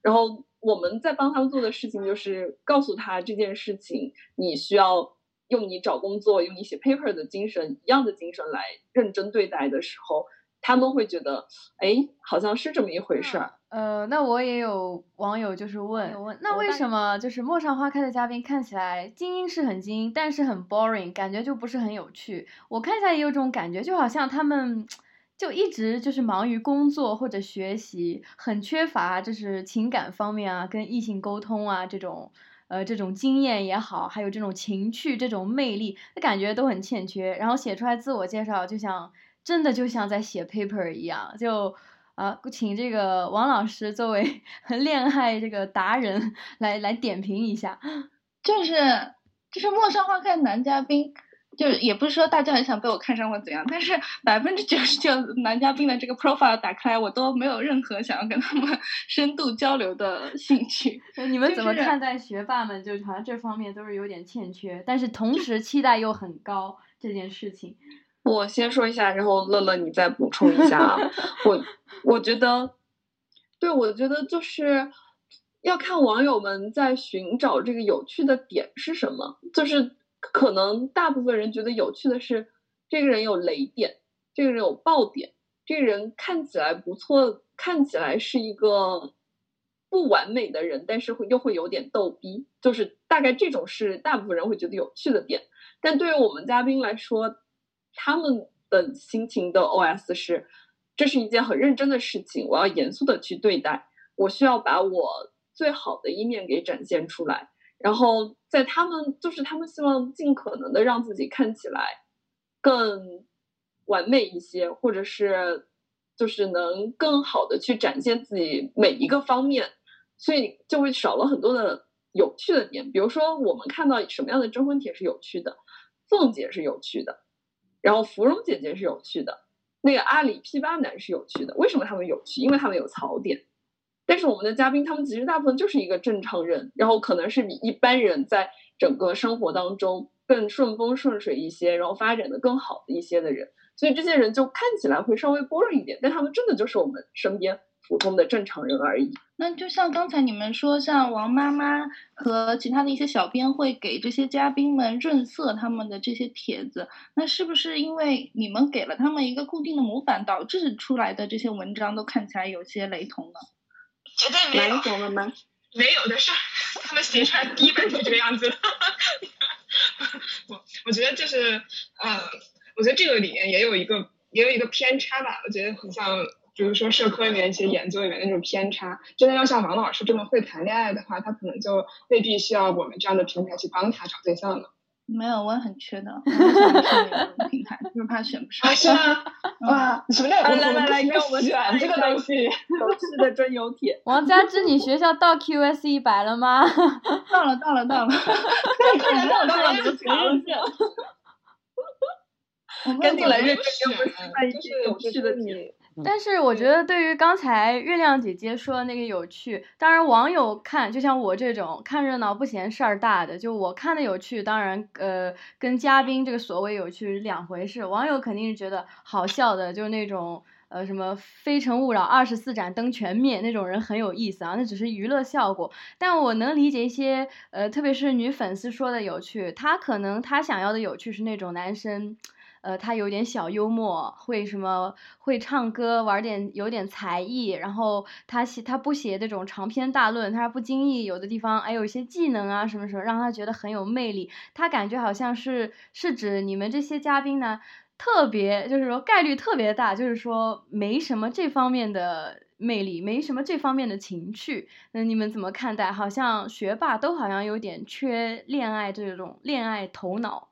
然后我们在帮他们做的事情就是告诉他这件事情，你需要用你找工作、用你写 paper 的精神一样的精神来认真对待的时候。他们会觉得，哎，好像是这么一回事儿。
呃，那我也有网友就是问，那为什么就是陌上花开的嘉宾看起来精英是很精英，但是很 boring，感觉就不是很有趣。我看起来也有这种感觉，就好像他们就一直就是忙于工作或者学习，很缺乏就是情感方面啊，跟异性沟通啊这种，呃，这种经验也好，还有这种情趣这种魅力，感觉都很欠缺。然后写出来自我介绍，就像。真的就像在写 paper 一样，就啊，请这个王老师作为 恋爱这个达人来来点评一下。
就是就是陌上花开男嘉宾，就也不是说大家很想被我看上或怎样，但是百分之九十九男嘉宾的这个 profile 打开，我都没有任何想要跟他们 深度交流的兴趣。
你们怎么看待学霸们？就好像这方面都是有点欠缺，但是同时期待又很高这件事情。
我先说一下，然后乐乐你再补充一下啊。我我觉得，对我觉得就是要看网友们在寻找这个有趣的点是什么。就是可能大部分人觉得有趣的是，这个人有雷点，这个人有爆点，这个人看起来不错，看起来是一个不完美的人，但是会又会有点逗逼。就是大概这种是大部分人会觉得有趣的点。但对于我们嘉宾来说，他们的心情的 OS 是，这是一件很认真的事情，我要严肃的去对待，我需要把我最好的一面给展现出来。然后在他们就是他们希望尽可能的让自己看起来更完美一些，或者是就是能更好的去展现自己每一个方面，所以就会少了很多的有趣的点。比如说，我们看到什么样的征婚帖是有趣的，凤姐是有趣的。然后芙蓉姐姐是有趣的，那个阿里 P 八男是有趣的。为什么他们有趣？因为他们有槽点。但是我们的嘉宾，他们其实大部分就是一个正常人，然后可能是比一般人在整个生活当中更顺风顺水一些，然后发展的更好的一些的人。所以这些人就看起来会稍微 boring 一点，但他们真的就是我们身边。普通的正常人而已。
那就像刚才你们说，像王妈妈和其他的一些小编会给这些嘉宾们润色他们的这些帖子，那是不是因为你们给了他们一个固定的模板，导致出来的这些文章都看起来有些雷同呢？
绝对没有。
吗？
没有的事儿，他们写出来第一本就这个样子。我我觉得就是，呃，我觉得这个里面也有一个也有一个偏差吧，我觉得很像。比如说社科里面一些研究里面那种偏差，真的要像王老师这么会谈恋爱的话，他可能就未必需要我们这样的平台去帮他找对象了。
没有，我也很缺的，平台，就是怕选不上。
是吗？
哇，什么叫来来来，给我们选这个东西，都是的真有铁。
王佳芝，你学校到 QS 一百了吗？
到了，到了，到了。
快点到了，到了，你们抢一下。赶紧来认真给我们示范一些有趣的题。
但是我觉得，对于刚才月亮姐姐说的那个有趣，当然网友看，就像我这种看热闹不嫌事儿大的，就我看的有趣，当然呃，跟嘉宾这个所谓有趣是两回事。网友肯定是觉得好笑的，就是那种呃，什么《非诚勿扰》二十四盏灯全灭那种人很有意思啊，那只是娱乐效果。但我能理解一些，呃，特别是女粉丝说的有趣，她可能她想要的有趣是那种男生。呃，他有点小幽默，会什么会唱歌，玩点有点才艺，然后他写他不写这种长篇大论，他不经意有的地方哎有一些技能啊什么什么，让他觉得很有魅力。他感觉好像是是指你们这些嘉宾呢，特别就是说概率特别大，就是说没什么这方面的魅力，没什么这方面的情趣。那你们怎么看待？好像学霸都好像有点缺恋爱这种恋爱头脑。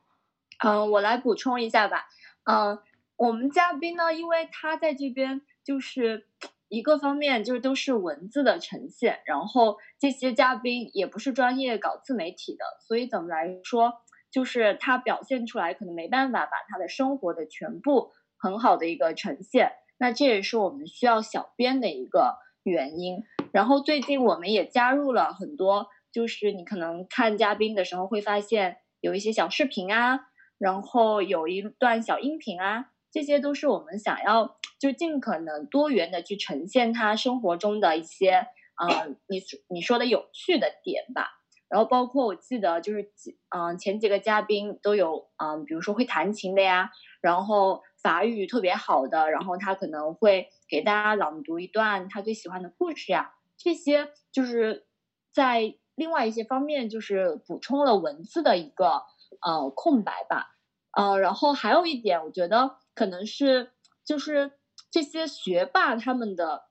嗯，我来补充一下吧。嗯，我们嘉宾呢，因为他在这边就是一个方面，就是都是文字的呈现，然后这些嘉宾也不是专业搞自媒体的，所以怎么来说，就是他表现出来可能没办法把他的生活的全部很好的一个呈现。那这也是我们需要小编的一个原因。然后最近我们也加入了很多，就是你可能看嘉宾的时候会发现有一些小视频啊。然后有一段小音频啊，这些都是我们想要就尽可能多元的去呈现他生活中的一些，嗯，你你说的有趣的点吧。然后包括我记得就是几，嗯，前几个嘉宾都有，嗯，比如说会弹琴的呀，然后法语特别好的，然后他可能会给大家朗读一段他最喜欢的故事呀，这些就是在另外一些方面就是补充了文字的一个呃空白吧。呃，然后还有一点，我觉得可能是就是这些学霸他们的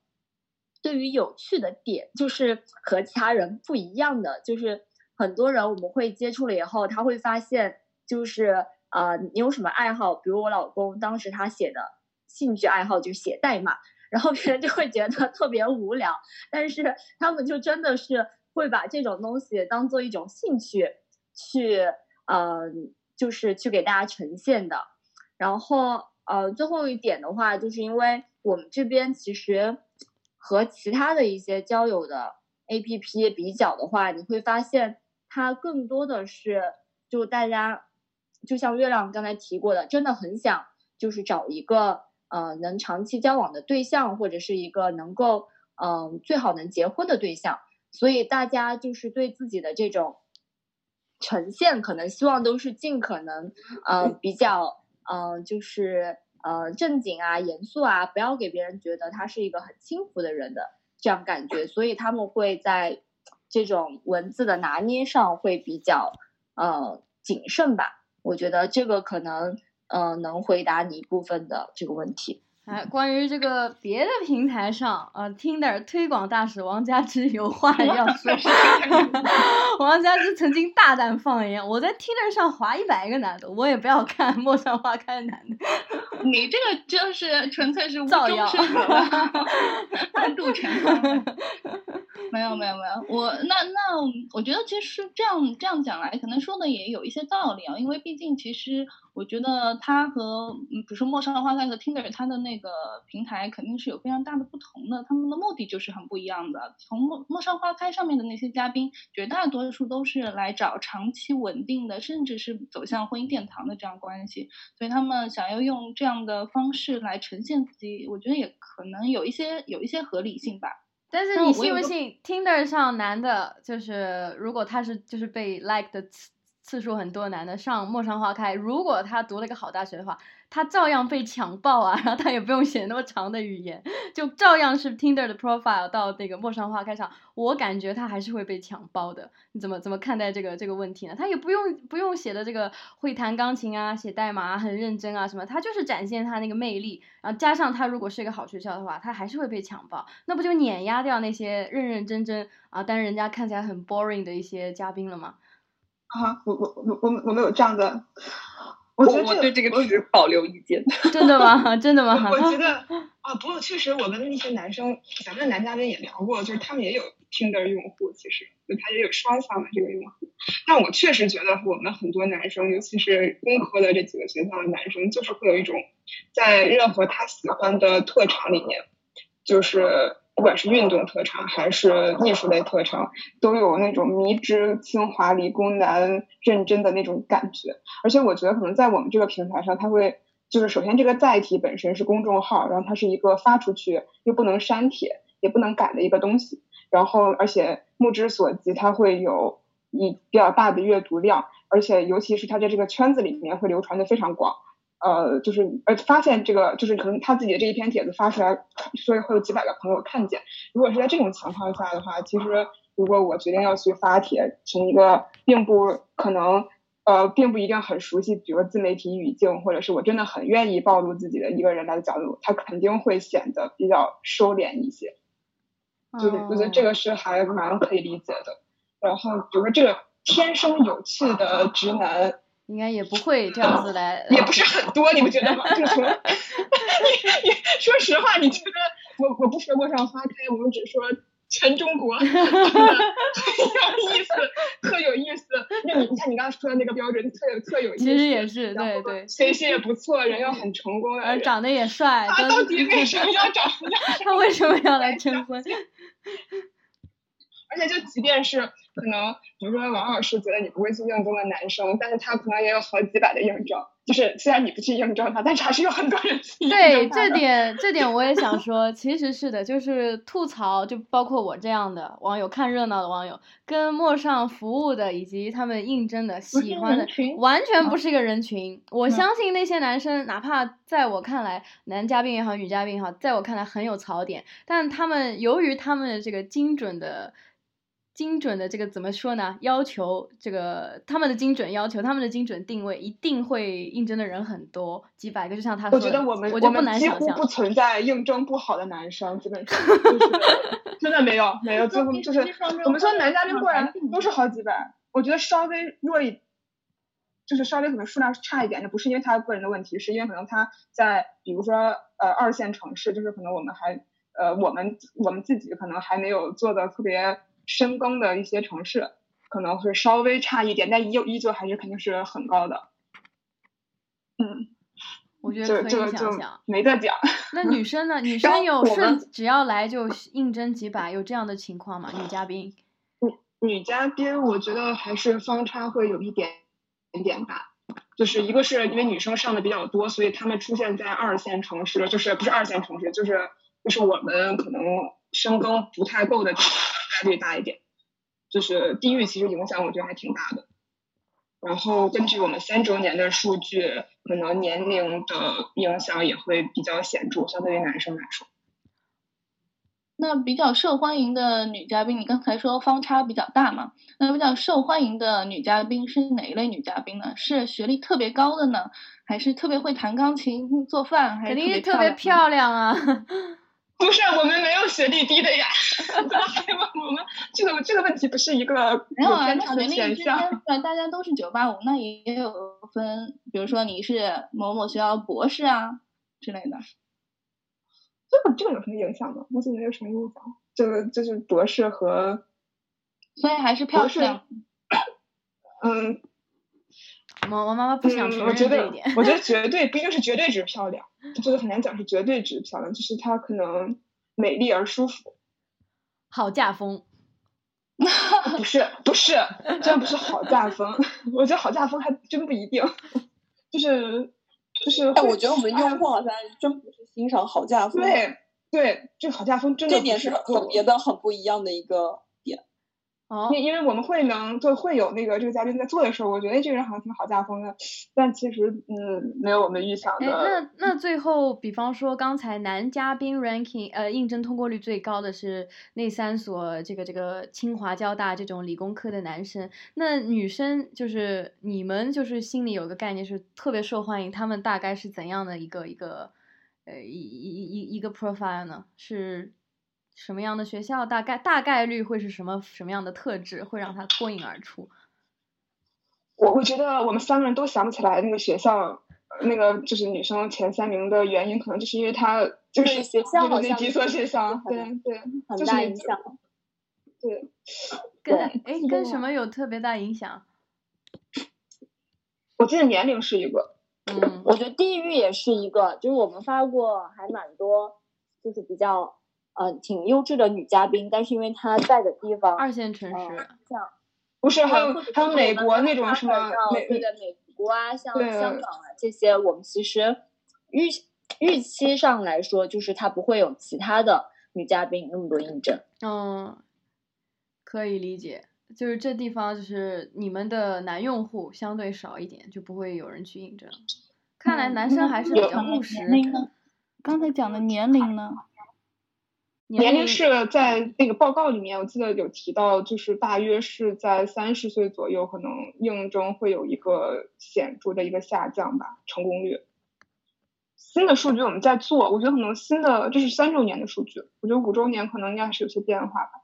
对于有趣的点，就是和其他人不一样的，就是很多人我们会接触了以后，他会发现就是呃，你有什么爱好？比如我老公当时他写的兴趣爱好就写代码，然后别人就会觉得特别无聊，但是他们就真的是会把这种东西当做一种兴趣去嗯。就是去给大家呈现的，然后呃，最后一点的话，就是因为我们这边其实和其他的一些交友的 APP 比较的话，你会发现它更多的是就大家就像月亮刚才提过的，真的很想就是找一个呃能长期交往的对象，或者是一个能够嗯最好能结婚的对象，所以大家就是对自己的这种。呈现可能希望都是尽可能，呃，比较，嗯，就是呃正经啊、严肃啊，不要给别人觉得他是一个很轻浮的人的这样感觉，所以他们会在这种文字的拿捏上会比较，呃，谨慎吧。我觉得这个可能，嗯，能回答你一部分的这个问题。
哎，关于这个别的平台上，呃，Tinder 推广大使王佳芝有话 要说。王佳芝曾经大胆放言：“我在 Tinder 上划一百个男的，我也不要看陌上花开的男的。”
你这个就是纯粹是造谣，暗度陈仓。没有没有没有，我那那我觉得其实这样这样讲来，可能说的也有一些道理啊，因为毕竟其实。我觉得它和嗯，比如说陌上花开和 Tinder，它的那个平台肯定是有非常大的不同的，他们的目的就是很不一样的。从陌陌上花开上面的那些嘉宾，绝大多数都是来找长期稳定的，甚至是走向婚姻殿堂的这样关系，所以他们想要用这样的方式来呈现自己，我觉得也可能有一些有一些合理性吧。
但是你信不信 Tinder 上男的，就是如果他是就是被 like 的。次数很多男的上陌上花开，如果他读了一个好大学的话，他照样被强暴啊，然后他也不用写那么长的语言，就照样是 Tinder 的 profile 到那个陌上花开上，我感觉他还是会被强暴的。你怎么怎么看待这个这个问题呢？他也不用不用写的这个会弹钢琴啊，写代码很认真啊什么，他就是展现他那个魅力，然后加上他如果是一个好学校的话，他还是会被强暴，那不就碾压掉那些认认真真啊，但是人家看起来很 boring 的一些嘉宾了吗？
啊，我我我我我们有这样的，
我
觉得
我对这个持保留意见。
真的吗？真的吗？
我觉得啊，不过确实我跟那些男生，咱们男嘉宾也聊过，就是他们也有听的用户，其实就他也有双向的这个用户。但我确实觉得我们很多男生，尤其是工科的这几个学校的男生，就是会有一种在任何他喜欢的特长里面，就是。不管是运动特长还是艺术类特长，都有那种迷之清华理工男认真的那种感觉。而且我觉得可能在我们这个平台上，他会
就是首先这个载体本身是公众号，然后它是一个发出去又不能删帖也不能改的一个东西，然后而且目之所及，它会有一比较大的阅读量，而且尤其是它在这个圈子里面会流传的非常广。呃，就是呃，发现这个就是可能他自己的这一篇帖子发出来，所以会有几百个朋友看见。如果是在这种情况下的话，其实如果我决定要去发帖，从一个并不可能呃，并不一定很熟悉，比如说自媒体语境，或者是我真的很愿意暴露自己的一个人来的角度，他肯定会显得比较收敛一些。就是我觉得这个是还蛮可以理解的。然后比如说这个天生有趣的直男。
应该也不会这样子来，
也不是很多，你不觉得吗？就从你你说实话，你觉得我我不说陌上花开，我们只说全中国，很有意思，特有意思。那你你看你刚刚说的那个标准，特有特有意思。
其实也是，对对，
学习也不错，人又很成功，
而长得也帅。
他到底为什么要找？
他为什么要来 征婚？
而且就即便是可能，比如说王老师觉得你不会去应征的男生，但是他可能也有好几百的应征。就是虽然你不去应征他，但是还是有很多人去
对，这点这点我也想说，其实是的，就是吐槽，就包括我这样的网友，看热闹的网友，跟陌上服务的以及他们应征的喜欢的，完全不是一个人群。我相信那些男生，哪怕在我看来，男嘉宾也好，女嘉宾也好，在我看来很有槽点，但他们由于他们的这个精准的。精准的这个怎么说呢？要求这个他们的精准要求，他们的精准定位，一定会应征的人很多，几百个，就像他说
的。我觉得我们
我就不难想
象，不存在应征不好的男生，基本上 就是真的没有没有，几乎就是我们说男嘉宾过来都是好几百，我觉得稍微弱一，就是稍微可能数量差一点，那不是因为他个人的问题，是因为可能他在比如说呃二线城市，就是可能我们还呃我们我们自己可能还没有做的特别。深耕的一些城市可能会稍微差一点，但依依旧还是肯定是很高的。嗯，
我觉得可以想想，
没得讲。
那女生呢？女生有顺只要来就应征几百，有这样的情况吗？女嘉宾？
女女嘉宾，我觉得还是方差会有一点点大，就是一个是因为女生上的比较多，所以她们出现在二线城市，就是不是二线城市，就是就是我们可能深耕不太够的。概率大一点，就是地域其实影响我觉得还挺大的。然后根据我们三周年的数据，可能年龄的影响也会比较显著，相对于男生来说。
那比较受欢迎的女嘉宾，你刚才说方差比较大嘛？那比较受欢迎的女嘉宾是哪一类女嘉宾呢？是学历特别高的呢，还是特别会弹钢琴、做饭，还是
肯定特别漂亮啊？
不是，我们没有学历低的呀。怎么还问我们？这个这个问题不是一个
没有
偏差的选项。
对，大家都是九八五，那也有分，比如说你是某某学校博士啊之类的。
这个这个有什么影响吗？我觉得没有什么影响。这个就是博士和，
所以还是漂亮。
嗯。
我我妈妈不想承认
这一点。我觉得绝对不一定是绝对值漂亮，这个很难讲是绝对值漂亮，就是它可能美丽而舒服，
好嫁风。
不是不是，这样不是好嫁风。我觉得好嫁风还真不一定，就是就是。
哎，我觉得我们用户好像真不是欣赏好嫁风。
对对，这好嫁风真的
这点是和别的很不一样的一个。
因因为我们会能就会有那个这个嘉宾在做的时候，我觉得这个人好像挺好家风的，但其实嗯没有我们预想的。
那那最后，比方说刚才男嘉宾 ranking 呃应征通过率最高的是那三所这个这个清华交大这种理工科的男生，那女生就是你们就是心里有个概念是特别受欢迎，他们大概是怎样的一个一个呃一一一一个 profile 呢？是？什么样的学校大概大概率会是什么什么样的特质会让他脱颖而出？
我我觉得我们三个人都想不起来那个学校，那个就是女生前三名的原因，可能就是因为她就是
学校好
像那几所学校，对对，
很大影响。
对，
跟哎跟什么有特别大影响？
我记得年龄是一个，
嗯，我觉得地域也是一个，就是我们发过还蛮多，就是比较。嗯，挺优质的女嘉宾，但是因为她在的地方
二线城市，
像
不是还有还有美国那种什么
美美国啊，像香港啊这些，我们其实预预期上来说，就是他不会有其他的女嘉宾那么多应征。
嗯，可以理解，就是这地方就是你们的男用户相对少一点，就不会有人去应征。看来男生还是比较务实。
刚才讲的年龄呢？
年龄是在那个报告里面，我记得有提到，就是大约是在三十岁左右，可能应征会有一个显著的一个下降吧，成功率。新的数据我们在做，我觉得可能新的这是三周年的数据，我觉得五周年可能应该是有些变化吧。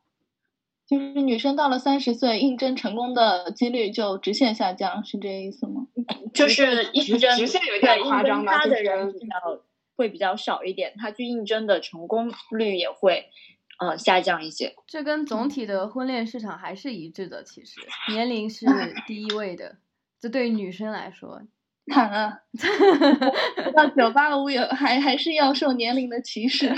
就是女生到了三十岁，应征成功的几率就直线下降，是这个意思吗？
就是应征
直线有点夸张吧，
就是比较。会比较少一点，他去应征的成功率也会，呃，下降一些。
这跟总体的婚恋市场还是一致的，其实 年龄是第一位的，这对于女生来说，
惨了，到九八五有还还是要受年龄的歧视，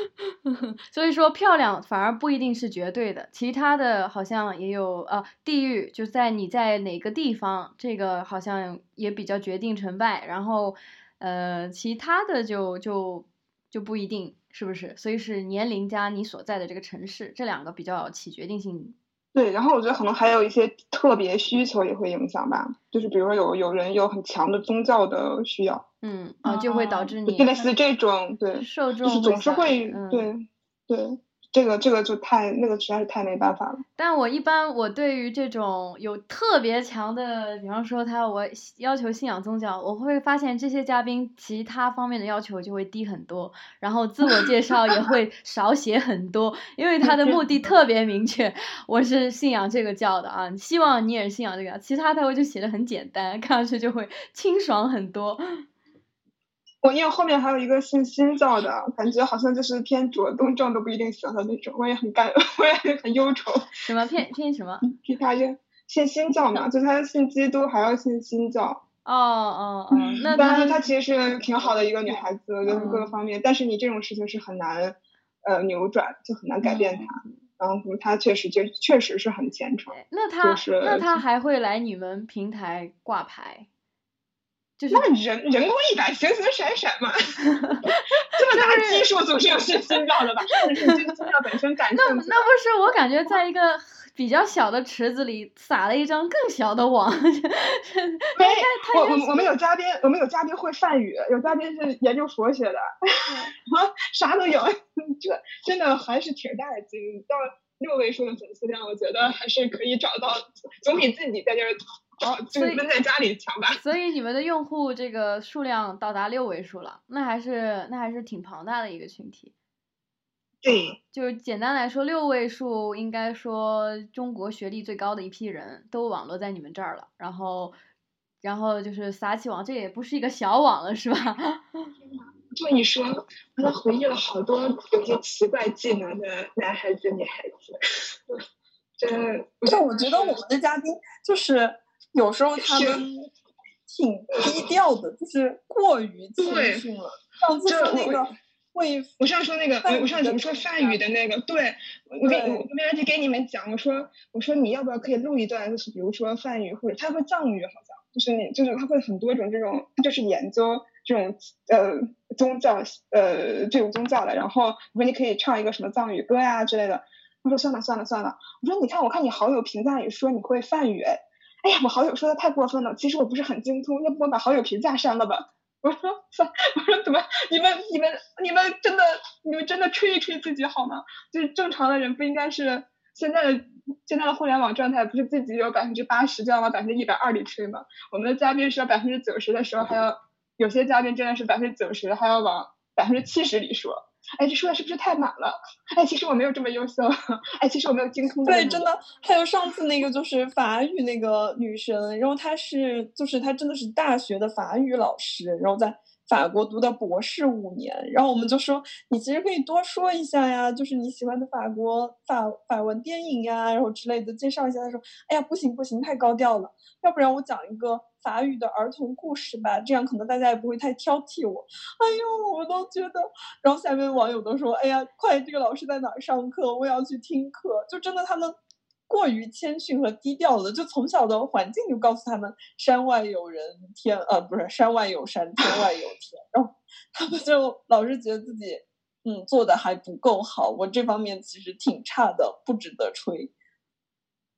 所以说漂亮反而不一定是绝对的，其他的好像也有呃，地域就在你在哪个地方，这个好像也比较决定成败，然后。呃，其他的就就就不一定是不是，所以是年龄加你所在的这个城市，这两个比较起决定性。
对，然后我觉得可能还有一些特别需求也会影响吧，就是比如说有有人有很强的宗教的需要，
嗯啊，就会导致你
类似这种对
受众
是总是会对对。这个这个就太那个实在是太没办法了。
但我一般我对于这种有特别强的，比方说他我要求信仰宗教，我会发现这些嘉宾其他方面的要求就会低很多，然后自我介绍也会 少写很多，因为他的目的特别明确，我是信仰这个教的啊，希望你也是信仰这个，其他他会就写的很简单，看上去就会清爽很多。
我因为后面还有一个信新教的，感觉好像就是偏左东正都不一定行的那种，我也很干，我也很忧愁。
什么偏偏什么？
偏他就信新教嘛，就他信基督还要信新教。
哦哦哦，那
当然她其实是挺好的一个女孩子，就是各个方面，但是你这种事情是很难呃扭转，就很难改变他。然后他确实就确实是很虔诚。
那他
那
他还会来你们平台挂牌？
那人人工一百，形形闪闪嘛，这么大基数总是有信心教的吧？或者是对宗教本身感？那
那不是我感觉在一个比较小的池子里撒了一张更小的网。
没，我我我们有嘉宾，我们有嘉宾会梵语，有嘉宾是研究佛学的，啊啥都有。这真的还是挺大的基数，到六位数的粉丝量，我觉得还是可以找到，总比自己在这儿。哦，就闷在家里强吧。
所以你们的用户这个数量到达六位数了，那还是那还是挺庞大的一个群体。
对，
就是简单来说，六位数应该说中国学历最高的一批人都网络在你们这儿了，然后然后就是撒起网，这也不是一个小网了，是吧？
这么一说，我都回忆了好多有些奇怪技能的男孩子、女孩子。真，
但我觉得我们的嘉宾就是。有时候他们挺低调的，就是过于自信了。上次说那个会，
我上次说那个，我上次说梵语的那个，对我给我没来得及给你们讲。我说我说你要不要可以录一段，就是比如说梵语或者他会藏语，好像就是你就是他会很多种这种，就是研究这种呃宗教呃这种宗教的。然后我说你可以唱一个什么藏语歌呀之类的。他说算了算了算了。我说你看我看你好友评价里说你会梵语。哎哎呀，我好友说的太过分了。其实我不是很精通，要不我把好友评价删了吧？我说算，我说怎么？你们、你们、你们真的、你们真的吹一吹自己好吗？就是正常的人不应该是现在的现在的互联网状态，不是自己有百分之八十就要往百分之一百二里吹吗？我们的嘉宾是要百分之九十的时候还要，有些嘉宾真的是百分之九十还要往百分之七十里说。哎，这说的是不是太满了？哎，其实我没有这么优秀。哎，其实我没有精通。
对，真的。还有上次那个就是法语那个女生，然后她是就是她真的是大学的法语老师，然后在。法国读的博士五年，然后我们就说你其实可以多说一下呀，就是你喜欢的法国法法文电影呀，然后之类的介绍一下。他说：“哎呀，不行不行，太高调了，要不然我讲一个法语的儿童故事吧，这样可能大家也不会太挑剔我。”哎呦，我都觉得，然后下面网友都说：“哎呀，快，这个老师在哪儿上课？我也要去听课。”就真的他们过于谦逊和低调的，就从小的环境就告诉他们山外有人，天呃不是山外有山，天外有天，然后他们就老是觉得自己嗯做的还不够好，我这方面其实挺差的，不值得吹。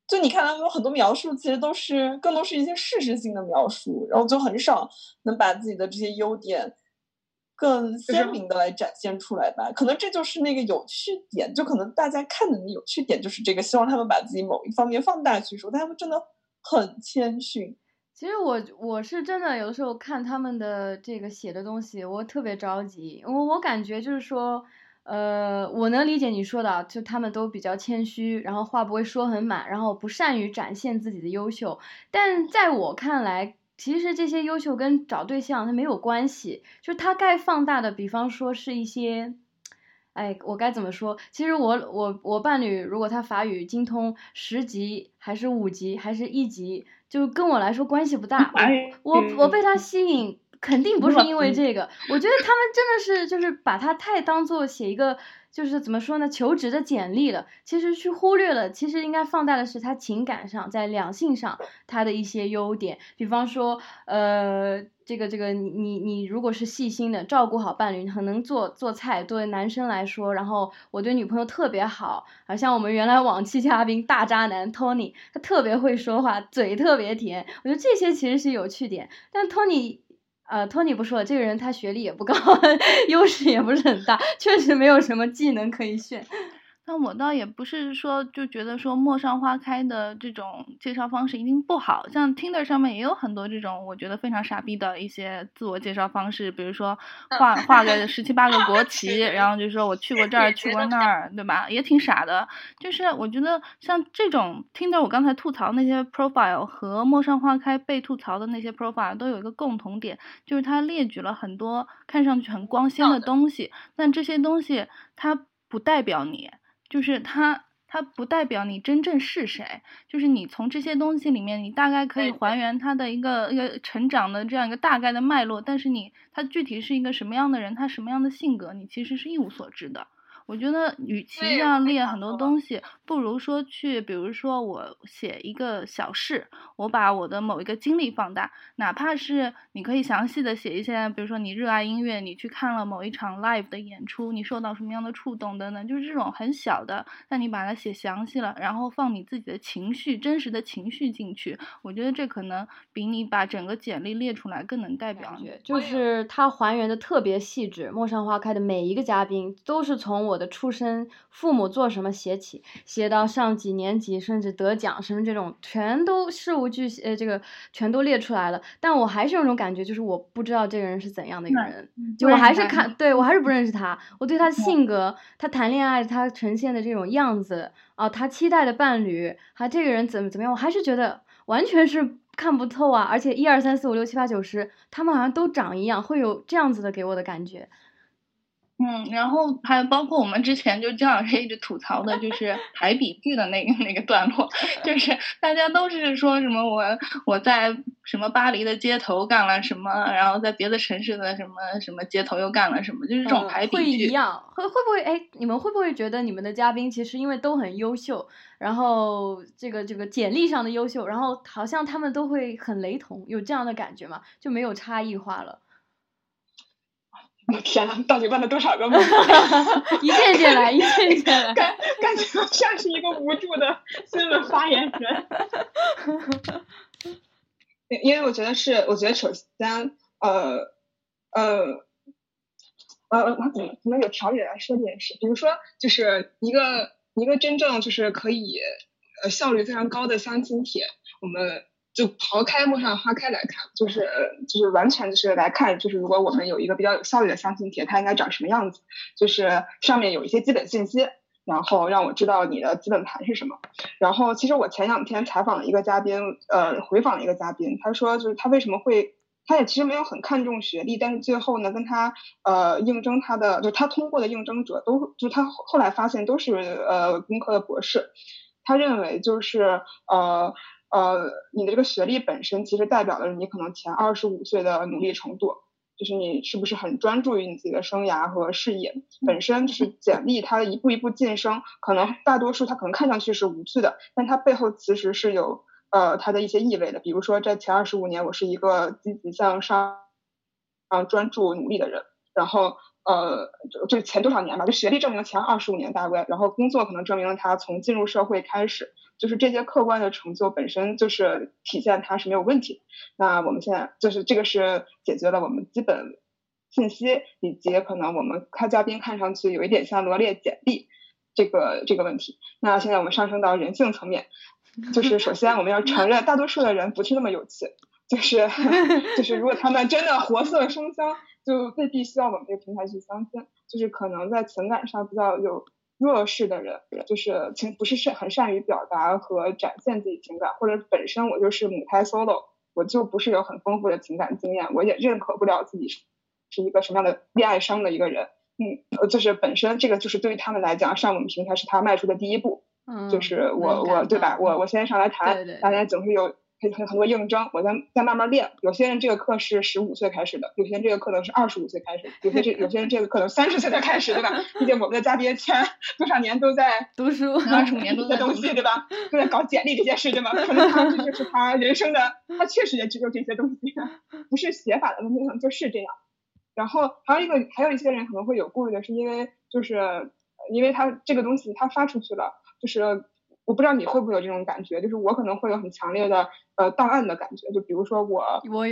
就你看他们有很多描述，其实都是更多是一些事实性的描述，然后就很少能把自己的这些优点。更鲜明的来展现出来吧，可能这就是那个有趣点，就可能大家看的那有趣点就是这个，希望他们把自己某一方面放大去说，但他们真的很谦逊。
其实我我是真的有的时候看他们的这个写的东西，我特别着急，我我感觉就是说，呃，我能理解你说的，就他们都比较谦虚，然后话不会说很满，然后不善于展现自己的优秀，但在我看来。其实这些优秀跟找对象它没有关系，就是它该放大的，比方说是一些，哎，我该怎么说？其实我我我伴侣如果他法语精通十级还是五级还是一级，就跟我来说关系不大。我我被他吸引，肯定不是因为这个。我觉得他们真的是就是把他太当做写一个。就是怎么说呢？求职的简历了，其实去忽略了，其实应该放大的是他情感上，在两性上他的一些优点。比方说，呃，这个这个，你你如果是细心的，照顾好伴侣，很能做做菜。作为男生来说，然后我对女朋友特别好，好像我们原来往期嘉宾大渣男 Tony，他特别会说话，嘴特别甜。我觉得这些其实是有趣点，但 Tony。呃，托尼不说，这个人他学历也不高，优势也不是很大，确实没有什么技能可以炫。
那我倒也不是说就觉得说陌上花开的这种介绍方式一定不好，像 Tinder 上面也有很多这种我觉得非常傻逼的一些自我介绍方式，比如说画画个 十七八个国旗，然后就说我去过这儿去过那儿，对吧？也挺傻的。就是我觉得像这种 Tinder，我刚才吐槽那些 profile 和陌上花开被吐槽的那些 profile 都有一个共同点，就是它列举了很多看上去很光鲜的东西，但这些东西它不代表你。就是它，它不代表你真正是谁。就是你从这些东西里面，你大概可以还原他的一个一个成长的这样一个大概的脉络，但是你他具体是一个什么样的人，他什么样的性格，你其实是一无所知的。我觉得，与其这样列很多东西，不如说去，比如说我写一个小事，我把我的某一个经历放大，哪怕是你可以详细的写一些，比如说你热爱音乐，你去看了某一场 live 的演出，你受到什么样的触动等等，就是这种很小的，但你把它写详细了，然后放你自己的情绪，真实的情绪进去，我觉得这可能比你把整个简历列出来更能代表你。
就是它还原的特别细致，陌上花开的每一个嘉宾都是从我。的出身，父母做什么写起，写到上几年级，甚至得奖什么这种，全都事无巨细，呃，这个全都列出来了。但我还是有种感觉，就是我不知道这个人是怎样的一个人，就我还是看，对我还是不认识他。我对他的性格，他谈恋爱他呈现的这种样子，啊，他期待的伴侣，他这个人怎么怎么样，我还是觉得完全是看不透啊。而且一二三四五六七八九十，他们好像都长一样，会有这样子的给我的感觉。
嗯，然后还包括我们之前就姜老师一直吐槽的，就是 排比句的那个那个段落，就是大家都是说什么我我在什么巴黎的街头干了什么，然后在别的城市的什么什么街头又干了什么，就是这种排比句。会
一样，会会不会哎？你们会不会觉得你们的嘉宾其实因为都很优秀，然后这个这个简历上的优秀，然后好像他们都会很雷同，有这样的感觉吗？就没有差异化了。
我 天呐，到底问了多少个问题？
一件件来，一件件来，
感感觉像是一个无助的新闻发言人。因为我觉得是，我觉得首先，呃，呃，呃，我怎么怎么有条理来说这件事？比如说，就是一个一个真正就是可以呃效率非常高的相亲帖，我们。就刨开陌上花开来看，就是就是完全就是来看，就是如果我们有一个比较有效率的相亲帖，它应该长什么样子？就是上面有一些基本信息，然后让我知道你的基本盘是什么。然后其实我前两天采访了一个嘉宾，呃，回访了一个嘉宾，他说就是他为什么会，他也其实没有很看重学历，但是最后呢，跟他呃应征他的，就他通过的应征者都，就他后来发现都是呃工科的博士，他认为就是呃。呃，你的这个学历本身其实代表的是你可能前二十五岁的努力程度，就是你是不是很专注于你自己的生涯和事业。本身就是简历，它的一步一步晋升，可能大多数它可能看上去是无趣的，但它背后其实是有呃它的一些意味的。比如说，在前二十五年，我是一个积极向上、啊专注努力的人。然后呃，就就前多少年吧，就学历证明前二十五年大概，然后工作可能证明了他从进入社会开始。就是这些客观的成就本身就是体现他是没有问题。那我们现在就是这个是解决了我们基本信息以及可能我们开嘉宾看上去有一点像罗列简历这个这个问题。那现在我们上升到人性层面，就是首先我们要承认大多数的人不是那么有趣，就是 就是如果他们真的活色生香，就未必需要我们这个平台去相亲，就是可能在情感上比较有。弱势的人就是情不是善很善于表达和展现自己情感，或者本身我就是母胎 solo，我就不是有很丰富的情感经验，我也认可不了自己是是一个什么样的恋爱商的一个人，嗯，就是本身这个就是对于他们来讲，上我们平台是他迈出的第一步，嗯，就是我我对吧，我我先上来谈，大家总是有。很很很多硬章，我在在慢慢练。有些人这个课是十五岁开始的，有些人这个课能是二十五岁开始，有些这有些人这个课能三十岁才开始，对吧？毕竟我们的嘉宾前多少年都在
读书，
二十五年都
在东西，对吧？都在搞简历这件事，对吧？可能他这就是他人生的，他确实也只有这些东西，不是写法的问题，可能就是这样。然后还有一个，还有一些人可能会有顾虑的是，因为就是因为他这个东西他发出去了，就是。我不知道你会不会有这种感觉，就是我可能会有很强烈的呃档案的感觉，就比如说我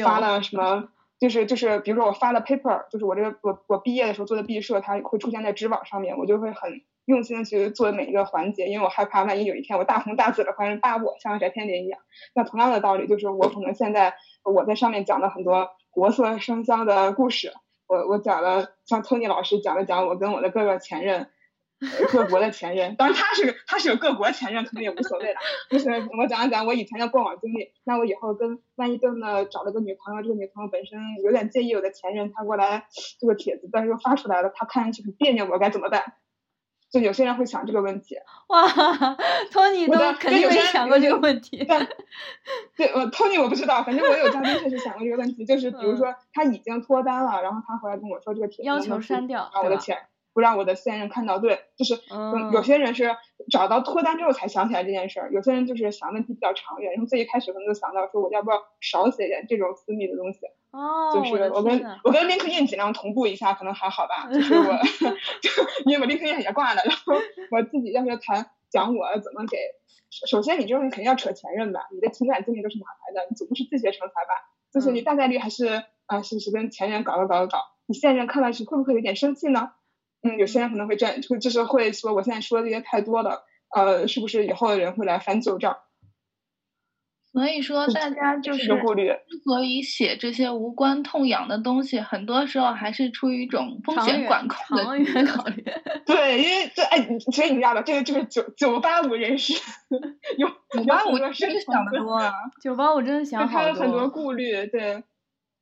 发了什么，就是就是比如说我发了 paper，就是我这个我我毕业的时候做的毕设，它会出现在知网上面，我就会很用心的去做每一个环节，因为我害怕万一有一天我大红大紫的发人扒我，像翟天临一样。那同样的道理，就是我可能现在我在上面讲了很多国色生香的故事，我我讲了像托尼老师讲了讲我跟我的各个前任。各国的前任，当然他是他是有各国前任，可能也无所谓了。就是我讲一讲我以前的过往经历，那我以后跟万一真的找了个女朋友，这个女朋友本身有点介意我的前任，他过来这个帖子，但是又发出来了，他看上去很别扭，我该怎么办？就有些人会想这个问题。
哇，托尼都肯定没想过这个问题。
对，我托尼我不知道，反正我有嘉宾确实想过这个问题，就是比如说他已经脱单了，然后他回来跟我说这个帖子
要求删掉
我的钱。不让我的现任看到，对，就是有些人是找到脱单之后才想起来这件事儿，有些人就是想问题比较长远，然后最一开始可能就想到说我要不要少写点这种私密的东西，
哦，
就是我跟我跟 LinkedIn 尽量同步一下，可能还好吧，就是我，就因为我 LinkedIn 也挂了，然后我自己要是谈讲我怎么给，首先你这种人肯定要扯前任吧，你的情感经历都是哪来的？你总不是自学成才吧？就是你大概率还是啊，是是跟前任搞搞搞搞，你现任看上去会不会有点生气呢？嗯，有些人可能会这样，就就是会说，我现在说的这些太多了，呃，是不是以后的人会来翻旧账？
所以说，大家就是之所以写这些无关痛痒的东西，很多时候还是出于一种风险管控的考虑。
对，因为这哎，所以你知道吧，这个就是九九八五人士，有
九八五真的想的多啊，
九八五真的想
好多，他有很多顾虑，对，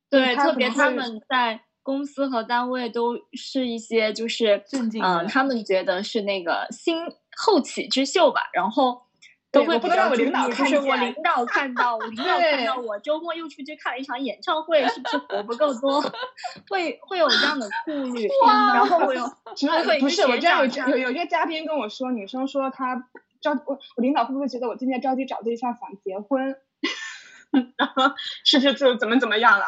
对，特别他们在。公司和单位都是一些，就是嗯，他们觉得是那个新后起之秀吧，然后都会
不让我领导看
就是我领导看到，我领导看到我周末又出去看了一场演唱会，是不是活不够多？会会有这样的顾虑，然后我 有
不是我这样有有有些嘉宾跟我说，女生说她着我我领导会不会觉得我今天着急找对象想结婚？然后是不是就怎么怎么样了？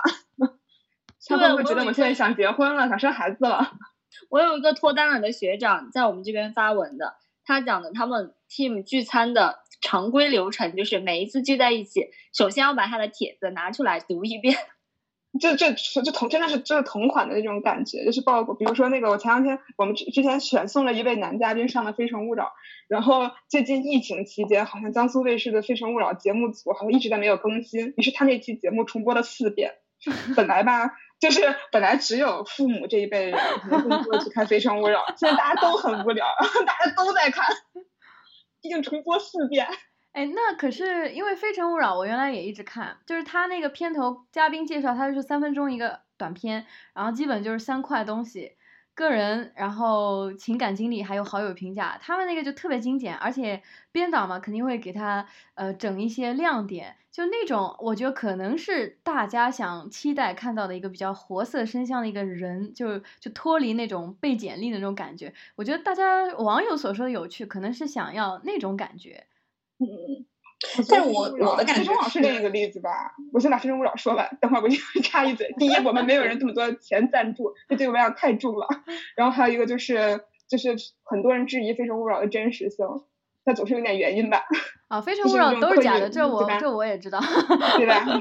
他会不会觉得我现在想结婚了，想生孩子了？
我有一个脱单了的学长在我们这边发文的，他讲的他们 team 聚餐的常规流程就是每一次聚在一起，首先要把他的帖子拿出来读一遍。
这这这同真的是这是同款的那种感觉，就是包括比如说那个我前两天我们之之前选送了一位男嘉宾上了《非诚勿扰》，然后最近疫情期间好像江苏卫视的《非诚勿扰》节目组好像一直在没有更新，于是他那期节目重播了四遍。本来吧。就是本来只有父母这一辈人可能更多去看《非诚勿扰》，现在大家都很无聊，大家都在看，毕竟重播四遍。
哎，那可是因为《非诚勿扰》，我原来也一直看，就是他那个片头嘉宾介绍，他就是三分钟一个短片，然后基本就是三块东西。个人，然后情感经历还有好友评价，他们那个就特别精简，而且编导嘛肯定会给他呃整一些亮点，就那种我觉得可能是大家想期待看到的一个比较活色生香的一个人，就就脱离那种被简历的那种感觉。我觉得大家网友所说的有趣，可能是想要那种感觉。
嗯。但是我我的感觉，
非诚勿扰是另一个例子吧？我先把非诚勿扰说完，等会儿我就插一嘴。第一，我们没有人这么多钱赞助，这对我们俩太重了。然后还有一个就是，就是很多人质疑非诚勿扰的真实性，它总是有点原因吧？
啊，非诚勿扰都是假的，这我这我也知道，
对吧？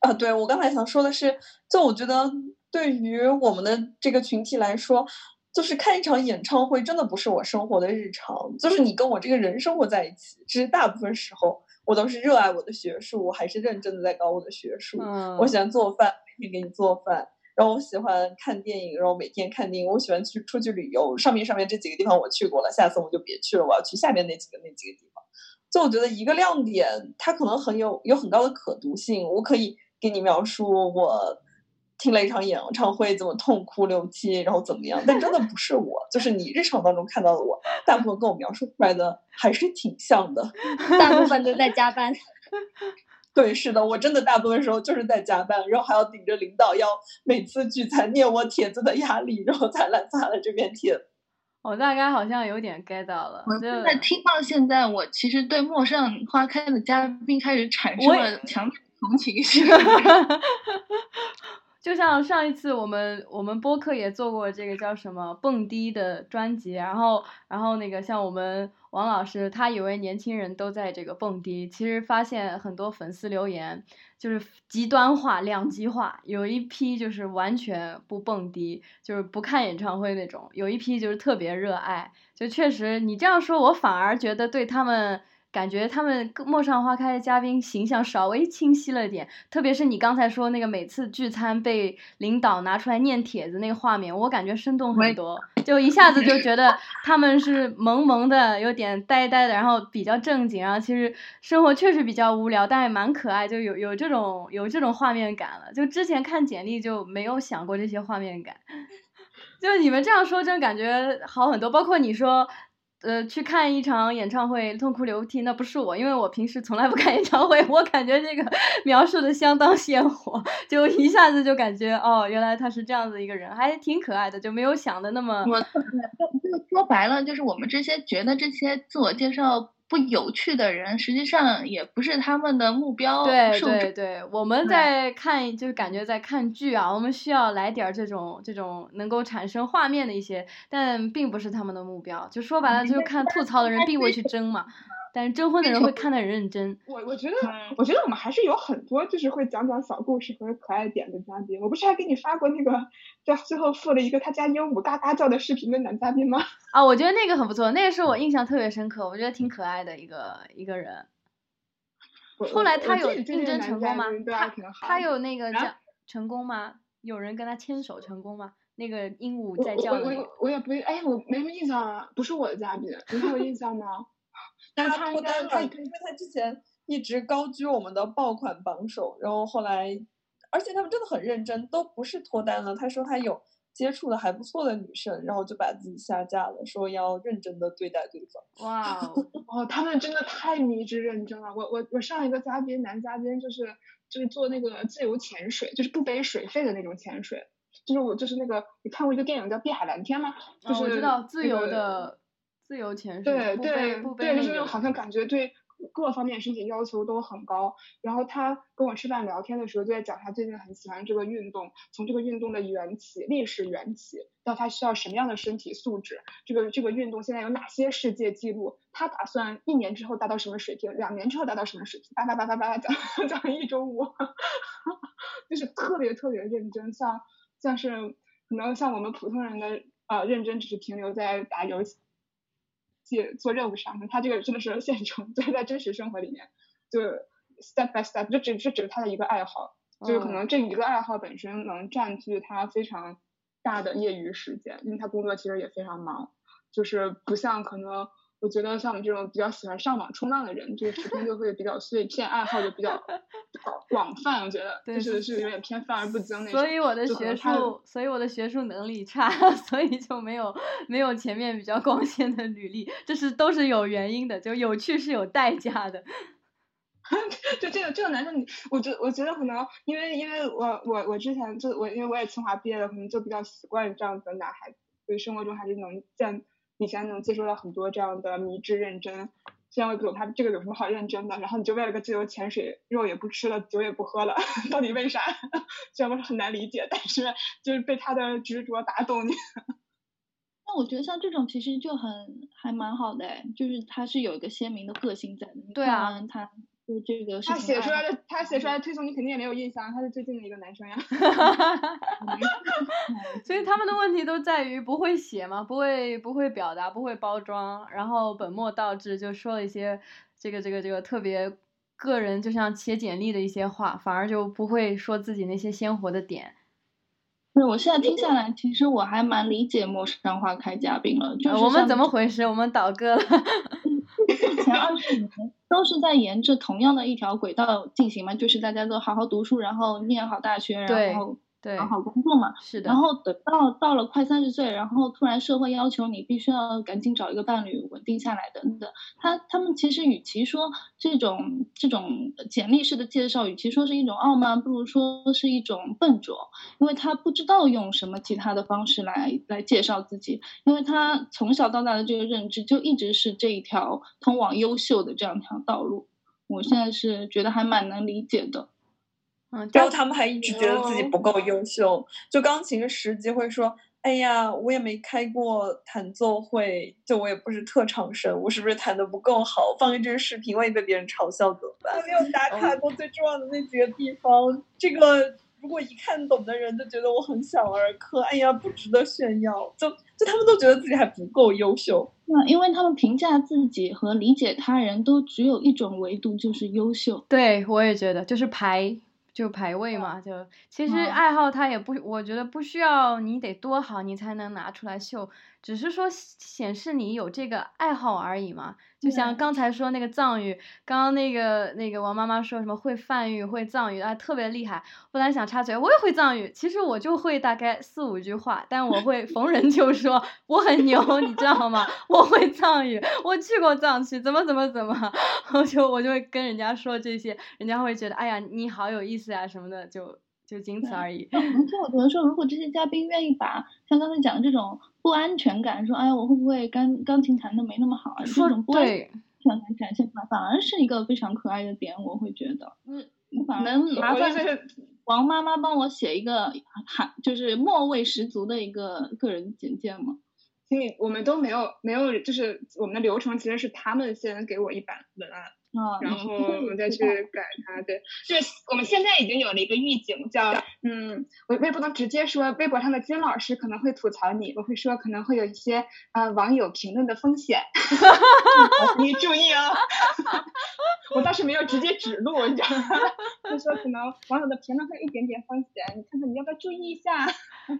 啊，对我刚才想说的是，就我觉得对于我们的这个群体来说。就是看一场演唱会，真的不是我生活的日常。就是你跟我这个人生活在一起，其实大部分时候我都是热爱我的学术，我还是认真的在搞我的学术。嗯我喜欢做饭，每天给你做饭。然后我喜欢看电影，然后每天看电影。我喜欢去出去旅游，上面上面这几个地方我去过了，下次我就别去了，我要去下面那几个那几个地方。就我觉得一个亮点，它可能很有有很高的可读性，我可以给你描述我。听了一场演唱会，怎么痛哭流涕，然后怎么样？但真的不是我，就是你日常当中看到的我，大部分跟我描述出来的还是挺像的。
大部分都在加班。
对，是的，我真的大部分时候就是在加班，然后还要顶着领导要每次聚餐念我帖子的压力，然后才来发了这篇帖子。
我大概好像有点 get 到了。
我现在听到现在，我其实对陌上花开的嘉宾开始产生了强烈同情心。
就像上一次我们我们播客也做过这个叫什么蹦迪的专辑，然后然后那个像我们王老师，他以为年轻人都在这个蹦迪，其实发现很多粉丝留言就是极端化、两极化，有一批就是完全不蹦迪，就是不看演唱会那种，有一批就是特别热爱，就确实你这样说，我反而觉得对他们。感觉他们《陌上花开》的嘉宾形象稍微清晰了点，特别是你刚才说那个每次聚餐被领导拿出来念帖子那个画面，我感觉生动很多，就一下子就觉得他们是萌萌的，有点呆呆的，然后比较正经，然后其实生活确实比较无聊，但也蛮可爱，就有有这种有这种画面感了。就之前看简历就没有想过这些画面感，就你们这样说，真感觉好很多。包括你说。呃，去看一场演唱会痛哭流涕，那不是我，因为我平时从来不看演唱会。我感觉这个 描述的相当鲜活，就一下子就感觉哦，原来他是这样子一个人，还挺可爱的，就没有想的那么。
我就说白了，就是我们这些觉得这些自我介绍。不有趣的人，实际上也不是他们的目标。
对对对，我们在看，就是感觉在看剧啊，我们需要来点这种这种能够产生画面的一些，但并不是他们的目标。就说白了，就是看吐槽的人并不会去争嘛。但是征婚的人会看得很认真。
我我觉得，我觉得我们还是有很多就是会讲讲小故事和可爱点的嘉宾。我不是还给你发过那个在最后附了一个他家鹦鹉嘎嘎叫的视频的男嘉宾吗？
啊，我觉得那个很不错，那个是我印象特别深刻，我觉得挺可爱的一个一个人。后来他有应征成功吗？他他有那个叫成功吗？有人跟他牵手成功吗？那个鹦鹉在叫
的。我我我也不哎，我没什么印象啊，不是我的嘉宾，你还有印象吗？
他脱单了，因为他之前一直高居我们的爆款榜首，然后后来，而且他们真的很认真，都不是脱单了。他说他有接触的还不错的女生，然后就把自己下架了，说要认真的对待对方。
哇
哦，他们真的太迷之认真了。我我我上一个嘉宾男嘉宾就是就是做那个自由潜水，就是不背水费的那种潜水，就是我就是那个你看过一个电影叫《碧海蓝天》吗？就是
我知道自由的。自由潜水，
对对对，就是那种好像感觉对各方面身体要求都很高。然后他跟我吃饭聊天的时候，就在讲他最近很喜欢这个运动，从这个运动的缘起、历史缘起，到他需要什么样的身体素质，这个这个运动现在有哪些世界纪录，他打算一年之后达到什么水平，两年之后达到什么水平，叭叭叭叭叭讲 讲了一中午，就是特别特别认真，像像是可能像我们普通人的呃认真，只是停留在打游戏。做任务上，他这个真的是现成，就是在真实生活里面，就 step by step，就只是只是他的一个爱好，就是可能这一个爱好本身能占据他非常大的业余时间，因为他工作其实也非常忙，就是不像可能我觉得像我们这种比较喜欢上网冲浪的人，就是时空就会比较碎片，爱好就比较口 广泛，我觉得就是是有点偏泛而不精那
种。所以我的学术，所以我的学术能力差，所以就没有没有前面比较光鲜的履历，这是都是有原因的，就有趣是有代价的。
就这个这个男生，你我觉我觉得可能因为因为我我我之前就我因为我也清华毕业的，可能就比较习惯这样子的男孩子，所以生活中还是能见以前能接受到很多这样的迷之认真。虽然我也不懂他这个有什么好认真的，然后你就为了个自由潜水，肉也不吃了，酒也不喝了，到底为啥？虽然我是很难理解，但是就是被他的执着打动你。
那我觉得像这种其实就很还蛮好的，就是他是有一个鲜明的个性在的。
对啊，
他。就这个，
他写出来的，他写出来的推送你肯定也没有印象，他是最近的一个男生呀。
所以他们的问题都在于不会写嘛，不会不会表达，不会包装，然后本末倒置，就说了一些这个这个这个特别个人，就像写简历的一些话，反而就不会说自己那些鲜活的点。
对，我现在听下来，其实我还蛮理解陌生花开嘉宾了。就是
我们怎么回事？我们倒戈了。
前二十年都是在沿着同样的一条轨道进行嘛，就是大家都好好读书，然后念好大学，然后。
对，
好好工作嘛。
是的。
然后等到到了快三十岁，然后突然社会要求你必须要赶紧找一个伴侣稳定下来等等。他他们其实与其说这种这种简历式的介绍，与其说是一种傲慢，不如说是一种笨拙，因为他不知道用什么其他的方式来来介绍自己，因为他从小到大的这个认知就一直是这一条通往优秀的这样一条道路。我现在是觉得还蛮能理解的。
然后他们还一直觉得自己不够优秀，就钢琴十级会说：“哎呀，我也没开过弹奏会，就我也不是特长生，我是不是弹的不够好？放一支视频，万一被别人嘲笑怎么办？没有打卡过最重要的那几个地方，这个如果一看懂的人就觉得我很小儿科，哎呀，不值得炫耀。就就他们都觉得自己还不够优秀，
那因为他们评价自己和理解他人都只有一种维度，就是优秀。
对我也觉得，就是排。就排位嘛，就其实爱好它也不，我觉得不需要你得多好，你才能拿出来秀。只是说显示你有这个爱好而已嘛，就像刚才说那个藏语，刚刚那个那个王妈妈说什么会梵语会藏语啊，特别厉害。本来想插嘴，我也会藏语，其实我就会大概四五句话，但我会逢人就说我很牛，你知道吗？我会藏语，我去过藏区，怎么怎么怎么，我就我就会跟人家说这些，人家会觉得哎呀你好有意思啊什么的，就就仅此而已。
而且我觉得说，如果这些嘉宾愿意把像刚才讲的这种。不安全感，说哎呀，我会不会钢钢琴弹的没那么好啊？这种不安全感展现出来，反而是一个非常可爱的点，我会觉得。嗯，能麻烦王妈妈帮我写一个含就是末味十足的一个个人简介吗？
经理，我们都没有没有，就是我们的流程其实是他们先给我一版文案。然后我们再去改它，对，就是我们现在已经有了一个预警，叫嗯，我我也不能直接说微博上的金老师可能会吐槽你，我会说可能会有一些呃网友评论的风险，你注意啊，我倒是没有直接指路，你知道吗？就说可能网友的评论会一点点风险，你看看你要不要注意一下。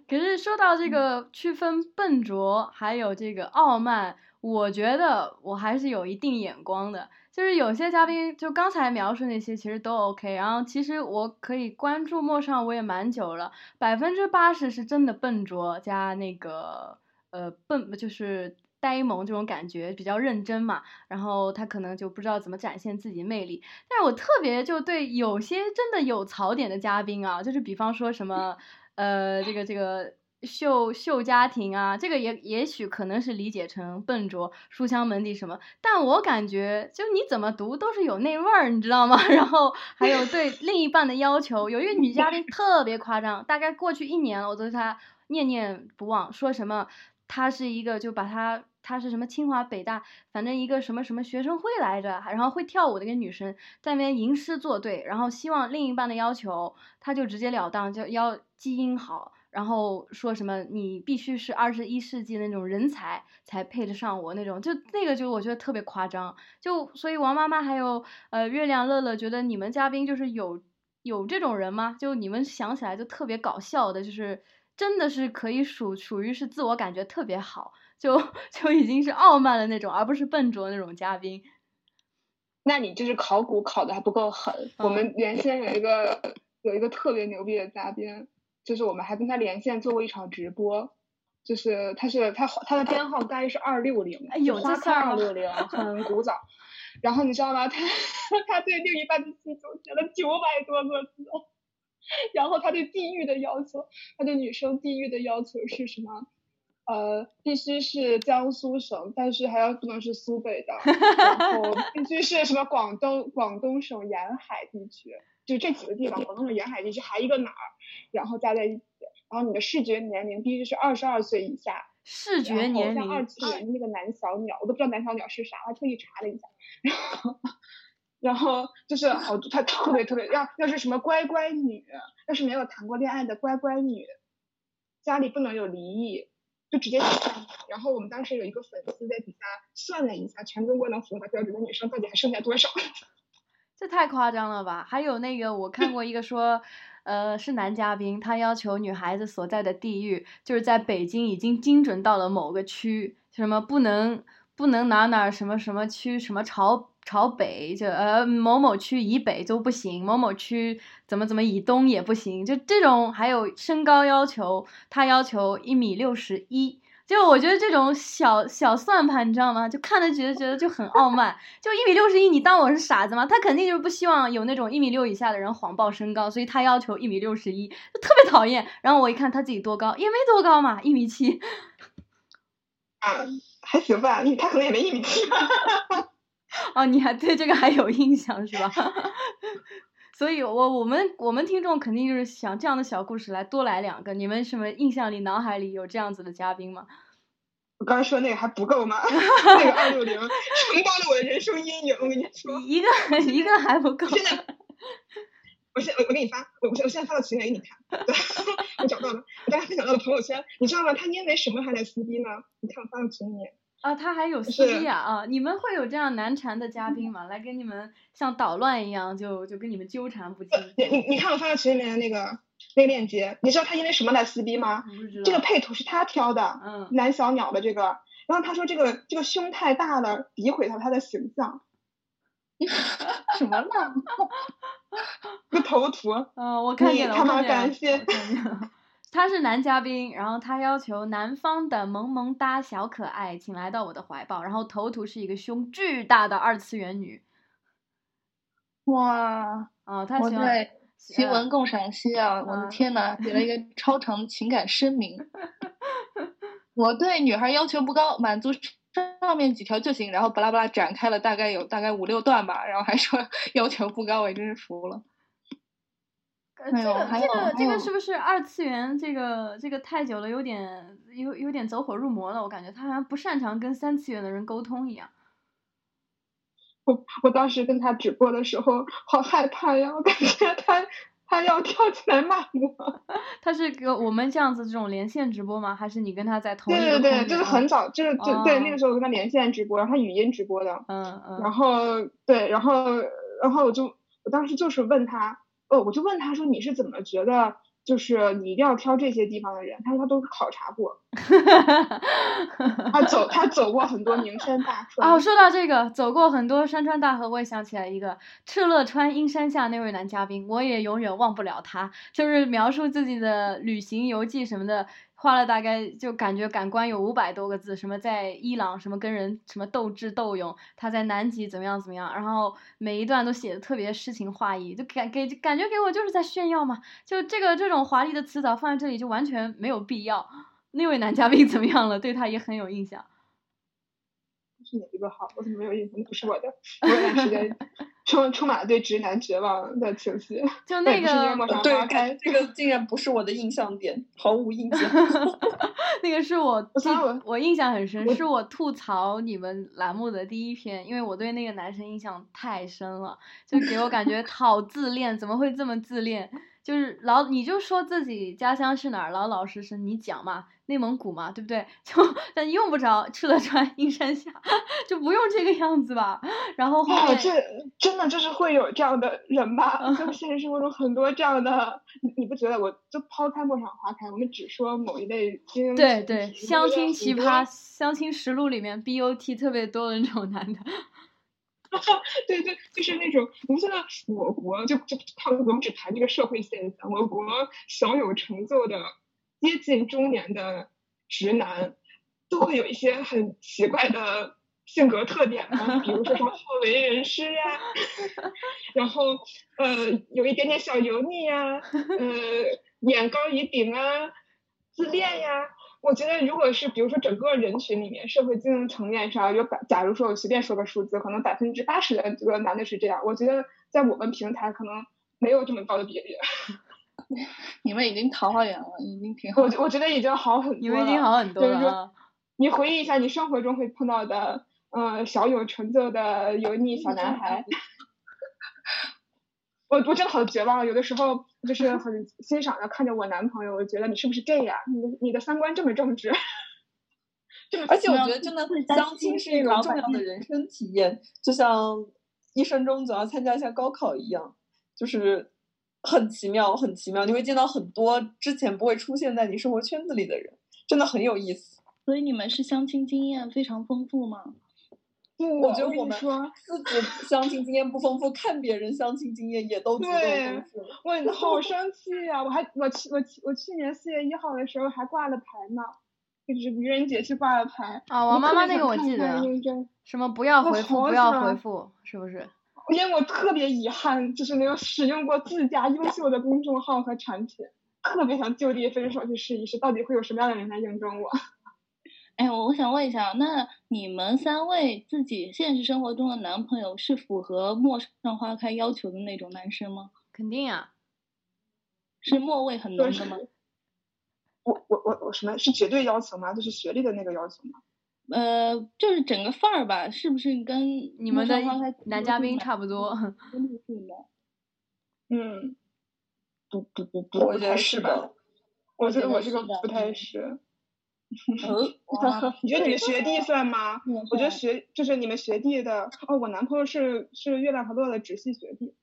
可是说到这个区分笨拙还有这个傲慢，我觉得我还是有一定眼光的。就是有些嘉宾，就刚才描述那些其实都 OK，然后其实我可以关注陌上我也蛮久了，百分之八十是真的笨拙加那个呃笨，就是呆萌这种感觉比较认真嘛，然后他可能就不知道怎么展现自己魅力，但是我特别就对有些真的有槽点的嘉宾啊，就是比方说什么呃这个这个。秀秀家庭啊，这个也也许可能是理解成笨拙、书香门第什么，但我感觉就你怎么读都是有那味儿，你知道吗？然后还有对另一半的要求，有一个女嘉宾特别夸张，大概过去一年了，我对她念念不忘，说什么她是一个就把她她是什么清华北大，反正一个什么什么学生会来着，然后会跳舞的一个女生在那边吟诗作对，然后希望另一半的要求，她就直截了当就要基因好。然后说什么你必须是二十一世纪那种人才才配得上我那种，就那个就我觉得特别夸张，就所以王妈妈还有呃月亮乐乐觉得你们嘉宾就是有有这种人吗？就你们想起来就特别搞笑的，就是真的是可以属属于是自我感觉特别好，就就已经是傲慢的那种，而不是笨拙那种嘉宾。
那你就是考古考的还不够狠。我们原先有一个有一个特别牛逼的嘉宾，就是我们还跟他连线做过一场直播，就是他是他他的编号大概是二六零，
有
花开二六零，很古早。然后你知道吗？他他对另一半的需求写了九百多个字，然后他对地域的要求，他对女生地域的要求是什么？呃，必须是江苏省，但是还要不能是苏北的，然后必须是什么广东广东省沿海地区，就这几个地方，广东省沿海地区还一个哪儿，然后加在一起，然后你的视觉年龄必须是二十二岁以下。
视觉年龄。
像二次元那个男小鸟，我都不知道男小鸟是啥，我特意查了一下，然后然后就是好，他特别特别要要是什么乖乖女，要是没有谈过恋爱的乖乖女，家里不能有离异。就直接然后我们当时有一个粉丝在底下算了一下，全中国能符合标准的女生到底还剩下多少？
这太夸张了吧！还有那个我看过一个说，呃，是男嘉宾，他要求女孩子所在的地域就是在北京已经精准到了某个区，什么不能不能哪哪什么什么区什么朝。朝北就呃某某区以北就不行，某某区怎么怎么以东也不行，就这种还有身高要求，他要求一米六十一，就我觉得这种小小算盘，你知道吗？就看着觉得觉得就很傲慢，就一米六十一，你当我是傻子吗？他肯定就是不希望有那种一米六以下的人谎报身高，所以他要求一米六十一，就特别讨厌。然后我一看他自己多高，也没多高嘛，一米七，
啊，还行吧，他可能也没一米七吧。
哦，你还对这个还有印象是吧？所以，我我们我们听众肯定就是想这样的小故事来多来两个。你们什么印象里、脑海里有这样子的嘉宾吗？
我刚才说那个还不够吗？那个二六零承包了我的人生阴影。我跟你说，
一个一个还不够。
现在，我现我我给你发，我我现在发到群里给你看。我找到了，我刚才分享到了朋友圈，你知道吗？他因为什么还在撕逼呢？你看我发到群里。
啊，他还有司机啊啊！你们会有这样难缠的嘉宾吗？来跟你们像捣乱一样，就就跟你们纠缠不清。
你你你看我发到群里面的那个那个链接，你知道他因为什么来撕逼吗？这个配图是他挑的，嗯，男小鸟的这个。然后他说这个这个胸太大了，诋毁了他的形象。
什么呢？
个头图。
嗯，我看。
感谢。
他是男嘉宾，然后他要求南方的萌萌哒小可爱，请来到我的怀抱。然后头图是一个胸巨大的二次元女。
哇！
哦，他喜欢
奇闻共赏析啊！我的天呐，写了一个 超长情感声明。我对女孩要求不高，满足上面几条就行。然后巴拉巴拉展开了大概有大概五六段吧，然后还说 要求不高，我真是服了。
这个这个这个是不是二次元？这个这个太久了，有点有有点走火入魔了。我感觉他好像不擅长跟三次元的人沟通一样。
我我当时跟他直播的时候，好害怕呀！我感觉他他要跳起来骂我。
他是跟我们这样子这种连线直播吗？还是你跟他在同一
个对对对，就是很早，就是就对那个时候跟他连线直播，然后他语音直播的。
嗯嗯。
然后对，然后然后我就我当时就是问他。哦，我就问他说：“你是怎么觉得，就是你一定要挑这些地方的人？”他说他都考察过，他走他走过很多名山大川。
哦，说到这个，走过很多山川大河，我也想起来一个敕勒川阴山下那位男嘉宾，我也永远忘不了他，就是描述自己的旅行游记什么的。花了大概就感觉感官有五百多个字，什么在伊朗什么跟人什么斗智斗勇，他在南极怎么样怎么样，然后每一段都写的特别诗情画意，就感给感觉给我就是在炫耀嘛。就这个这种华丽的词藻放在这里就完全没有必要。那位男嘉宾怎么样了？对他也很有印象。
是哪一个号？我怎么没有印象？不是我的。我有段时间充充满了对直男绝望的情绪。
就那个
对，这个竟然不是我的印象点，毫无印象。
那个是我我我印象很深，是我吐槽你们栏目的第一篇，因为我对那个男生印象太深了，就给我感觉 好自恋，怎么会这么自恋？就是老你就说自己家乡是哪儿，老老实实你讲嘛，内蒙古嘛，对不对？就但用不着赤勒川阴山下，就不用这个样子吧。然后后面
这真的就是会有这样的人吧？就现实生活中很多这样的，你你不觉得？我就抛开陌上花开，我们只说某一类经
对对相亲奇葩相亲实录里面 BOT 特别多的那种男的。
对对，就是那种，我们现在我国就就他我们只谈这个社会现象，我国小有成就的接近中年的直男，都会有一些很奇怪的性格特点嘛，比如说什么好为人师呀，然后呃有一点点小油腻呀，呃眼高于顶啊，自恋呀。我觉得，如果是比如说整个人群里面，社会经营层面上有百，假如说我随便说个数字，可能百分之八十的这个男的是这样。我觉得在我们平台可能没有这么高的比例。
你们已经桃花源了，已经挺好。
我我觉得已经好很多。
你们已经好很多了。
你回忆一下，你生活中会碰到的，呃，小有成就的油腻小男孩。我我真的好绝望，有的时候就是很欣赏的看着我男朋友，我觉得你是不是这样？你的你的三观这么正直，
而且我觉得真的相亲是一种重要的人生体验，就像一生中总要参加一下高考一样，就是很奇妙，很奇妙。你会见到很多之前不会出现在你生活圈子里的人，真的很有意思。
所以你们是相亲经验非常丰富吗？
不我觉得我们自己 相亲经验不丰富，看别人相亲经验也都足够丰富。
我好生气呀！我还我去我去我去年四月一号的时候还挂了牌呢，就是愚人节去挂了牌。
啊，王妈妈那个我记得。什么不要回复，不要回复，是不是？
因为我特别遗憾，就是没有使用过自家优秀的公众号和产品，特别想就地分手去试一试，到底会有什么样的人来应征我。
哎，我我想问一下，那你们三位自己现实生活中的男朋友是符合陌上花开要求的那种男生吗？
肯定啊，
是末位很浓的吗？
我我我我什么是绝对要求吗？就是学历的那个要求吗？
呃，就是整个范儿吧，是不是跟
你们的男嘉宾差不多？
嗯，
不不不不，
我觉得是吧？我觉得我这个不太是。你觉得你们学弟算吗？我觉得学就是你们学弟的哦，我男朋友是是月亮和乐的直系学弟，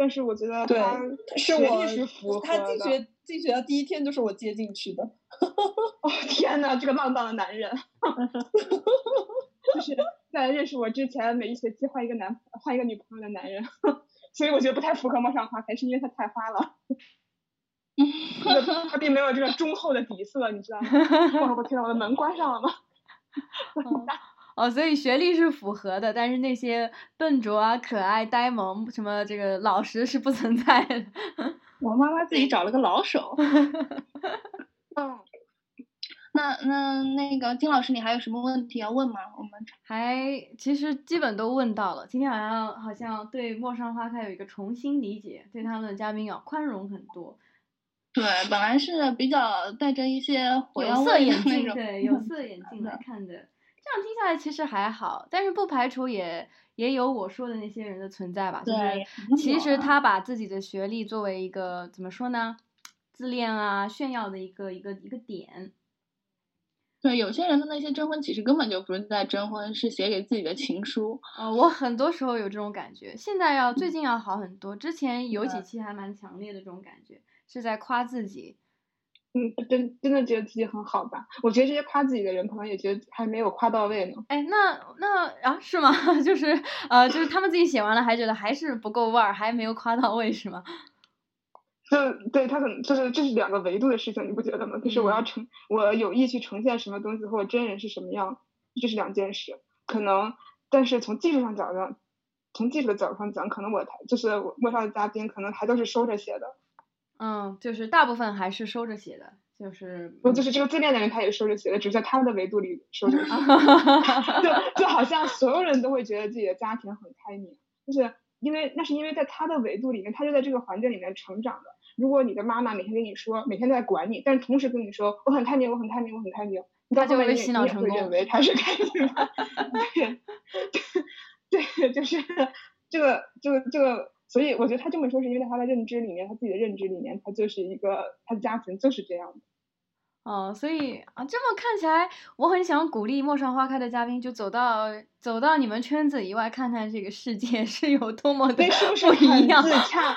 但是我觉得他
是我
是符合
他进学进学的第一天就是我接进去的。
哦天呐，这个浪荡的男人，就是在认识我之前每一学期换一个男换一个女朋友的男人，所以我觉得不太符合陌上花开，是因为他太花了。他并没有这个忠厚的底色，你知道吗？我天呐，我的门关上了吗？
哦，所以学历是符合的，但是那些笨拙啊、可爱、呆萌什么这个老实是不存在的。
我妈妈自己找了个老手。嗯，那那那个金老师，你还有什么问题要问吗？我们
还其实基本都问到了。今天晚上好像对陌上花开有一个重新理解，对他们的嘉宾要宽容很多。
对，本来是比较带着一些
有色眼镜，对，有色眼镜来看的。这样听下来其实还好，但是不排除也也有我说的那些人的存在吧。就是其实他把自己的学历作为一个怎么说呢，自恋啊、炫耀的一个一个一个点。
对，有些人的那些征婚其实根本就不是在征婚，是写给自己的情书。
啊，我很多时候有这种感觉，现在要最近要好很多，之前有几期还蛮强烈的这种感觉。是在夸自己，
嗯，真真的觉得自己很好吧？我觉得这些夸自己的人，可能也觉得还没有夸到位呢。
哎，那那啊，是吗？就是呃，就是他们自己写完了，还觉得还是不够味儿，还没有夸到位，是吗？
就 对他可能就是这是两个维度的事情，你不觉得吗？就是我要呈我有意去呈现什么东西，或者真人是什么样，这是两件事。可能，但是从技术上讲，从技术的角度上讲，可能我就是陌上的嘉宾，可能还都是收着写的。
嗯，就是大部分还是收着写的，就是
不就是这个自恋的人，他也收着写的，只是在他的维度里收着写。就就好像所有人都会觉得自己的家庭很开明，就是因为那是因为在他的维度里面，他就在这个环境里面成长的。如果你的妈妈每天跟你说，每天都在管你，但是同时跟你说我很开明，我很开明，我很开明，他
就会洗脑成功，
认为他是开明的。对，对，就是 这个，这个，这个。所以我觉得他这么说是因为在他的认知里面，他自己的认知里面，他就是一个他的家庭就是这样的。
哦，所以啊，这么看起来，我很想鼓励陌上花开的嘉宾就走到走到你们圈子以外，看看这个世界 是有多么的不一样。
自洽，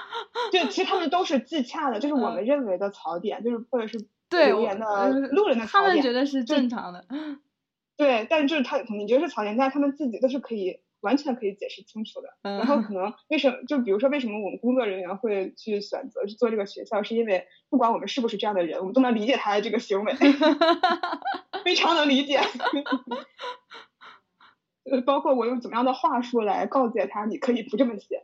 对，其实他们都是自洽的，就是我们认为的槽点，就是或者是
对
言的路人的槽
点，他们觉得是正常的。
对，但是就是他，你觉得是槽点，但是他们自己都是可以。完全可以解释清楚的。然后可能为什么就比如说为什么我们工作人员会去选择去做这个学校，是因为不管我们是不是这样的人，我们都能理解他的这个行为，非常能理解。呃，包括我用怎么样的话术来告诫他，你可以不这么写，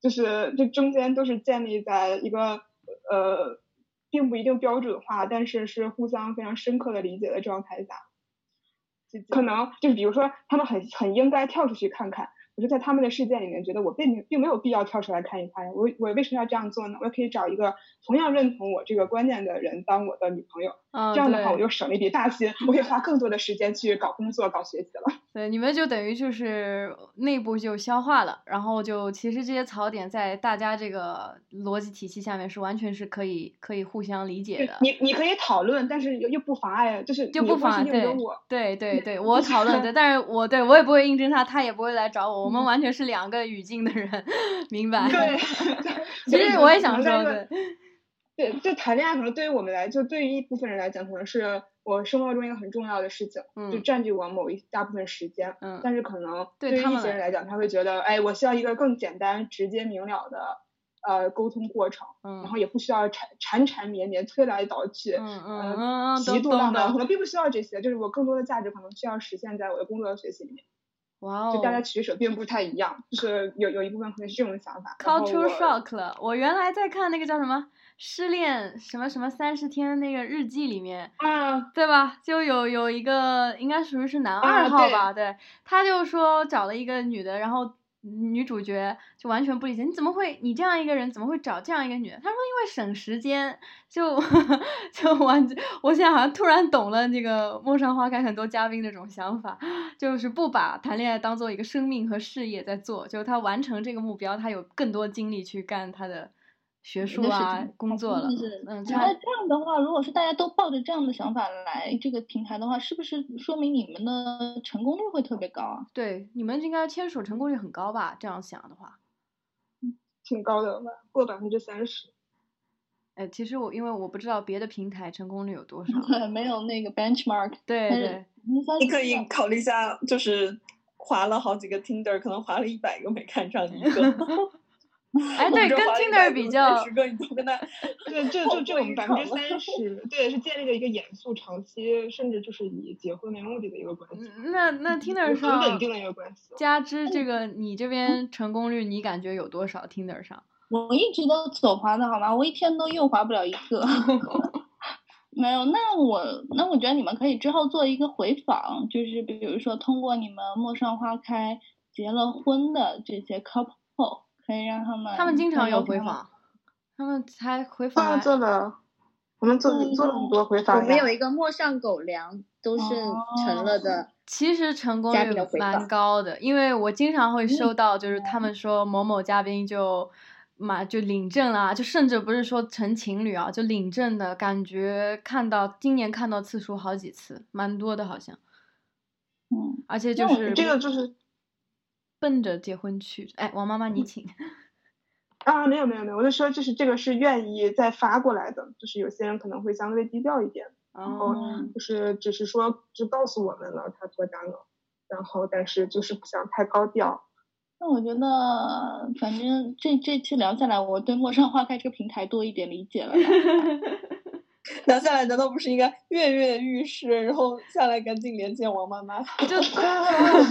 就是这中间都是建立在一个呃，并不一定标准化，但是是互相非常深刻的理解的状态下，可能就是比如说他们很很应该跳出去看看。我就在他们的世界里面，觉得我并并没有必要跳出来看一看。我我为什么要这样做呢？我也可以找一个同样认同我这个观念的人当我的女朋友。这样的话，我就省了一笔大钱，我可以花更多的时间去搞工作、搞学习了。
对，你们就等于就是内部就消化了，然后就其实这些槽点在大家这个逻辑体系下面是完全是可以可以互相理解的。
你你可以讨论，但是又又不妨碍，就是
就不妨
碍
我。对对对，我讨论的，但是我对我也不会应征他，他也不会来找我，我们完全是两个语境的人，明白？
对，
其实我也想说的。
对，就谈恋爱可能对于我们来，就对于一部分人来讲，可能是我生活中一个很重要的事情，就占据我某一大部分时间。嗯。但是可能对于一些人来讲，他会觉得，哎，我需要一个更简单、直接、明了的呃沟通过程，然后也不需要缠缠缠绵绵、推来倒去，
嗯嗯嗯，
极度浪漫，可能并不需要这些，就是我更多的价值可能需要实现在我的工作和学习里面。
哇哦！
就大家取舍并不太一样，就是有有一部分可能是这种想法。
Culture shock 了，我原来在看那个叫什么？失恋什么什么三十天那个日记里面，
啊，
对吧？就有有一个应该属于是男二号吧，对，他就说找了一个女的，然后女主角就完全不理解，你怎么会你这样一个人怎么会找这样一个女的？他说因为省时间，就 就完，我现在好像突然懂了那个《陌上花开》很多嘉宾那种想法，就是不把谈恋爱当做一个生命和事业在做，就是他完成这个目标，他有更多精力去干他的。学术啊，工作了，嗯，
那这样的话，如果是大家都抱着这样的想法来这个平台的话，是不是说明你们的成功率会特别高啊？
对，你们应该牵手成功率很高吧？这样想的话，
挺高的吧，过百分之三十。
哎，其实我因为我不知道别的平台成功率有多少，
没有那个 benchmark。
对对，
你可以考虑一下，就是划了好几个 Tinder，可能划了一百个没看上一个。
哎，对，跟 Tinder 比较，
对，就就就我们百分之三 十，对，是建立了一个严肃、长期，甚至就是以结婚为目的的一个关系。
那那 Tinder 上
很稳定的一个关系。
加之这个，你这边成功率，你感觉有多少？Tinder 上？
我一直都左滑的好吗？我一天都右滑不了一个。没有，那我那我觉得你们可以之后做一个回访，就是比如说通过你们陌上花开结了婚的这些 couple。可以让他们，
他们经常有回访，他们才回访
做了，我们做做了很多回访。
我们有一个陌上狗粮，都是成了的。
其实成功率蛮高的，因为我经常会收到，就是他们说某某嘉宾就嘛就领证啊，就甚至不是说成情侣啊，就领证的感觉，看到今年看到次数好几次，蛮多的，好像。
嗯，
而且就是
这个就是。
奔着结婚去，哎，王妈妈你请。
啊，没有没有没有，我就说就是这个是愿意再发过来的，就是有些人可能会相对低调一点，然后就是只是说就告诉我们了他脱单了，然后但是就是不想太高调。
那我觉得反正这这期聊下来，我对陌上花开这个平台多一点理解了。
聊下来难道不是应该跃跃欲试，然后下来赶紧连接王妈妈？
就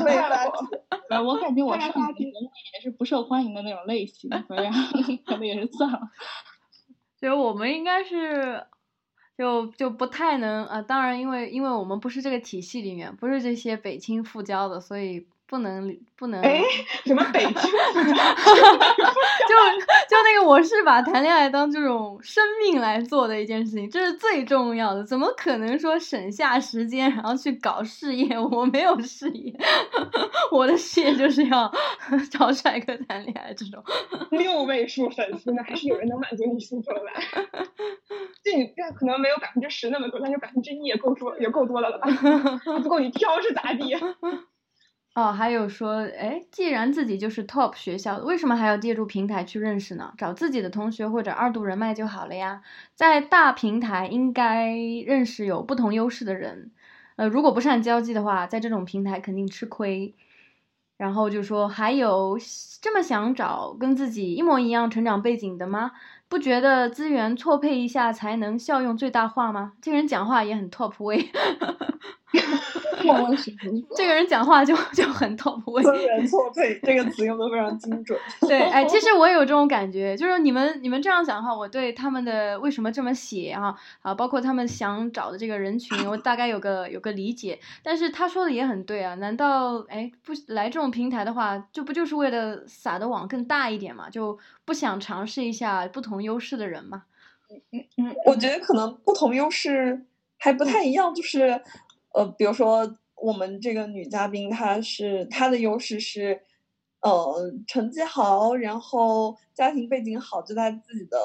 被发
呃，我感觉我上节目也是不受欢迎的那种类型，所以 可能也是算了。
就我们应该是，就就不太能啊。当然，因为因为我们不是这个体系里面，不是这些北清复交的，所以。不能不能
哎，什么北京？就
就那个，我是把谈恋爱当这种生命来做的一件事情，这是最重要的。怎么可能说省下时间然后去搞事业？我没有事业，我的事业就是要找帅哥谈恋爱这种。
六位数粉丝呢，还是有人能满足你需求的。就你这可能没有百分之十那么多，但是百分之一也够多，也够多的了吧？不够你挑是咋地？
哦，还有说，哎，既然自己就是 top 学校，为什么还要借助平台去认识呢？找自己的同学或者二度人脉就好了呀。在大平台应该认识有不同优势的人，呃，如果不善交际的话，在这种平台肯定吃亏。然后就说还有这么想找跟自己一模一样成长背景的吗？不觉得资源错配一下才能效用最大化吗？这人讲话也很 top 位。这个人讲话就就很 top 位。
资源错配这个词用的非常精准。
对，哎，其实我也有这种感觉，就是你们你们这样讲的话，我对他们的为什么这么写啊啊，包括他们想找的这个人群，我大概有个有个理解。但是他说的也很对啊，难道哎不来这种平台的话，就不就是为了撒的网更大一点嘛？就不想尝试一下不同优势的人嘛？
嗯嗯嗯，我觉得可能不同优势还不太一样，就是。呃，比如说我们这个女嘉宾，她是她的优势是，呃，成绩好，然后家庭背景好，就在自己的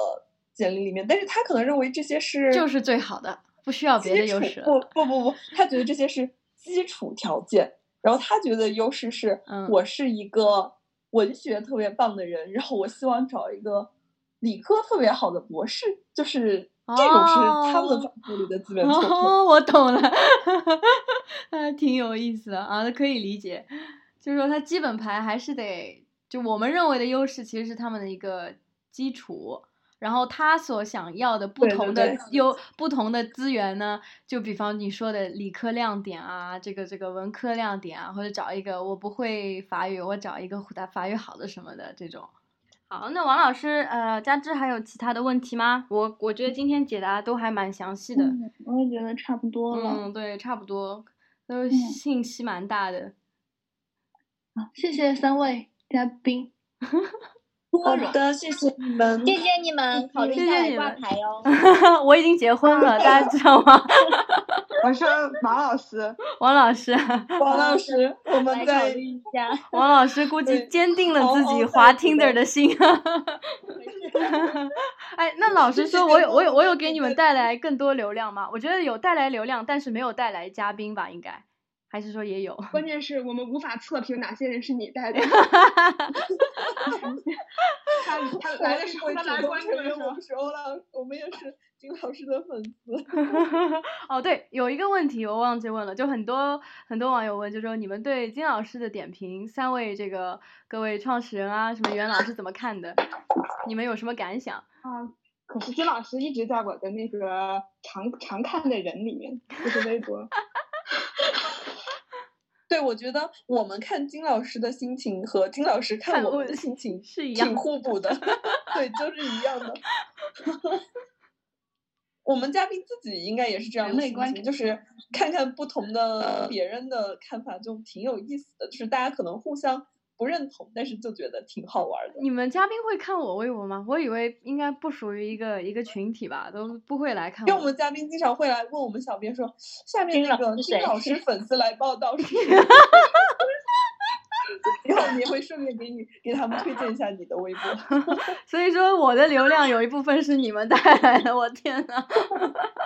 简历里面。但是她可能认为这些是
就是最好的，不需要别的优势。
不不不不，她觉得这些是基础条件。然后她觉得优势是，我是一个文学特别棒的人，然后我希望找一个理科特别好的博士，就是。这种是他们反复里的资源错配。哦，
我懂了，还 挺有意思的啊，可以理解。就是说，它基本牌还是得，就我们认为的优势，其实是他们的一个基础。然后他所想要的不同的优不同的资源呢，就比方你说的理科亮点啊，这个这个文科亮点啊，或者找一个我不会法语，我找一个法法语好的什么的这种。好，那王老师，呃，加之还有其他的问题吗？我我觉得今天解答都还蛮详细的。
我也觉得差不多了。
嗯，对，差不多，都信息蛮大的。
好，谢谢三位嘉宾。
好的，谢谢你们，
谢谢你们，考虑一下挂牌哟。
我已经结婚了，大家知道吗？
我是王老师，
王老师，
王老师，我们
再考虑一下。
王老师估计坚定了自己滑 Tinder 的心。哎，那老实说，我有我有我有给你们带来更多流量吗？我觉得有带来流量，但是没有带来嘉宾吧？应该。还是说也有？
关键是我们无法测评哪些人是你带的。他他来的时候，他来关注的
时候了，我们也是金老师的粉丝。
哦，对，有一个问题我忘记问了，就很多很多网友问，就说你们对金老师的点评，三位这个各位创始人啊，什么袁老师怎么看的？你们有什么感想？
啊，可是金老师一直在我的那个常常看的人里面，就是微博。
对，我觉得我们看金老师的心情和金老师看我们的心情
是一样，
挺互补的。对，就是一样的。我们嘉宾自己应该也是这样的心情，就是看看不同的别人的看法，就挺有意思的。就是大家可能互相。不认同，但是就觉得挺好玩的。
你们嘉宾会看我微博吗？我以为应该不属于一个一个群体吧，都不会来看。
因为我们嘉宾经常会来问我们小编说，下面那个金老师粉丝来报道是谁？然后也会顺便给你给他们推荐一下你的微博，
所以说我的流量有一部分是你们带来的，我天呐，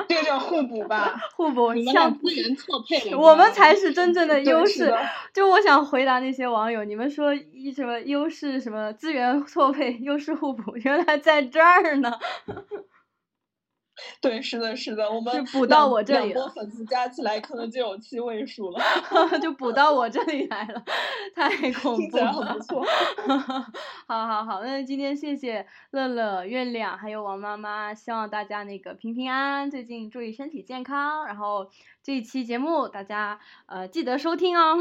这个叫互补吧，
互补，
像资源错配，
我们才是真正的优势。就我想回答那些网友，你们说一什么优势什么资源错配，优势互补，原来在这儿呢。
对，是的，是的，我们
补到我这里
了。两波粉丝加起来可能就有七位数了，
就补到我这里来了，太 恐怖了。
很不 错。
好好好，那今天谢谢乐乐、月亮还有王妈妈，希望大家那个平平安安，最近注意身体健康。然后这一期节目大家呃记得收听哦。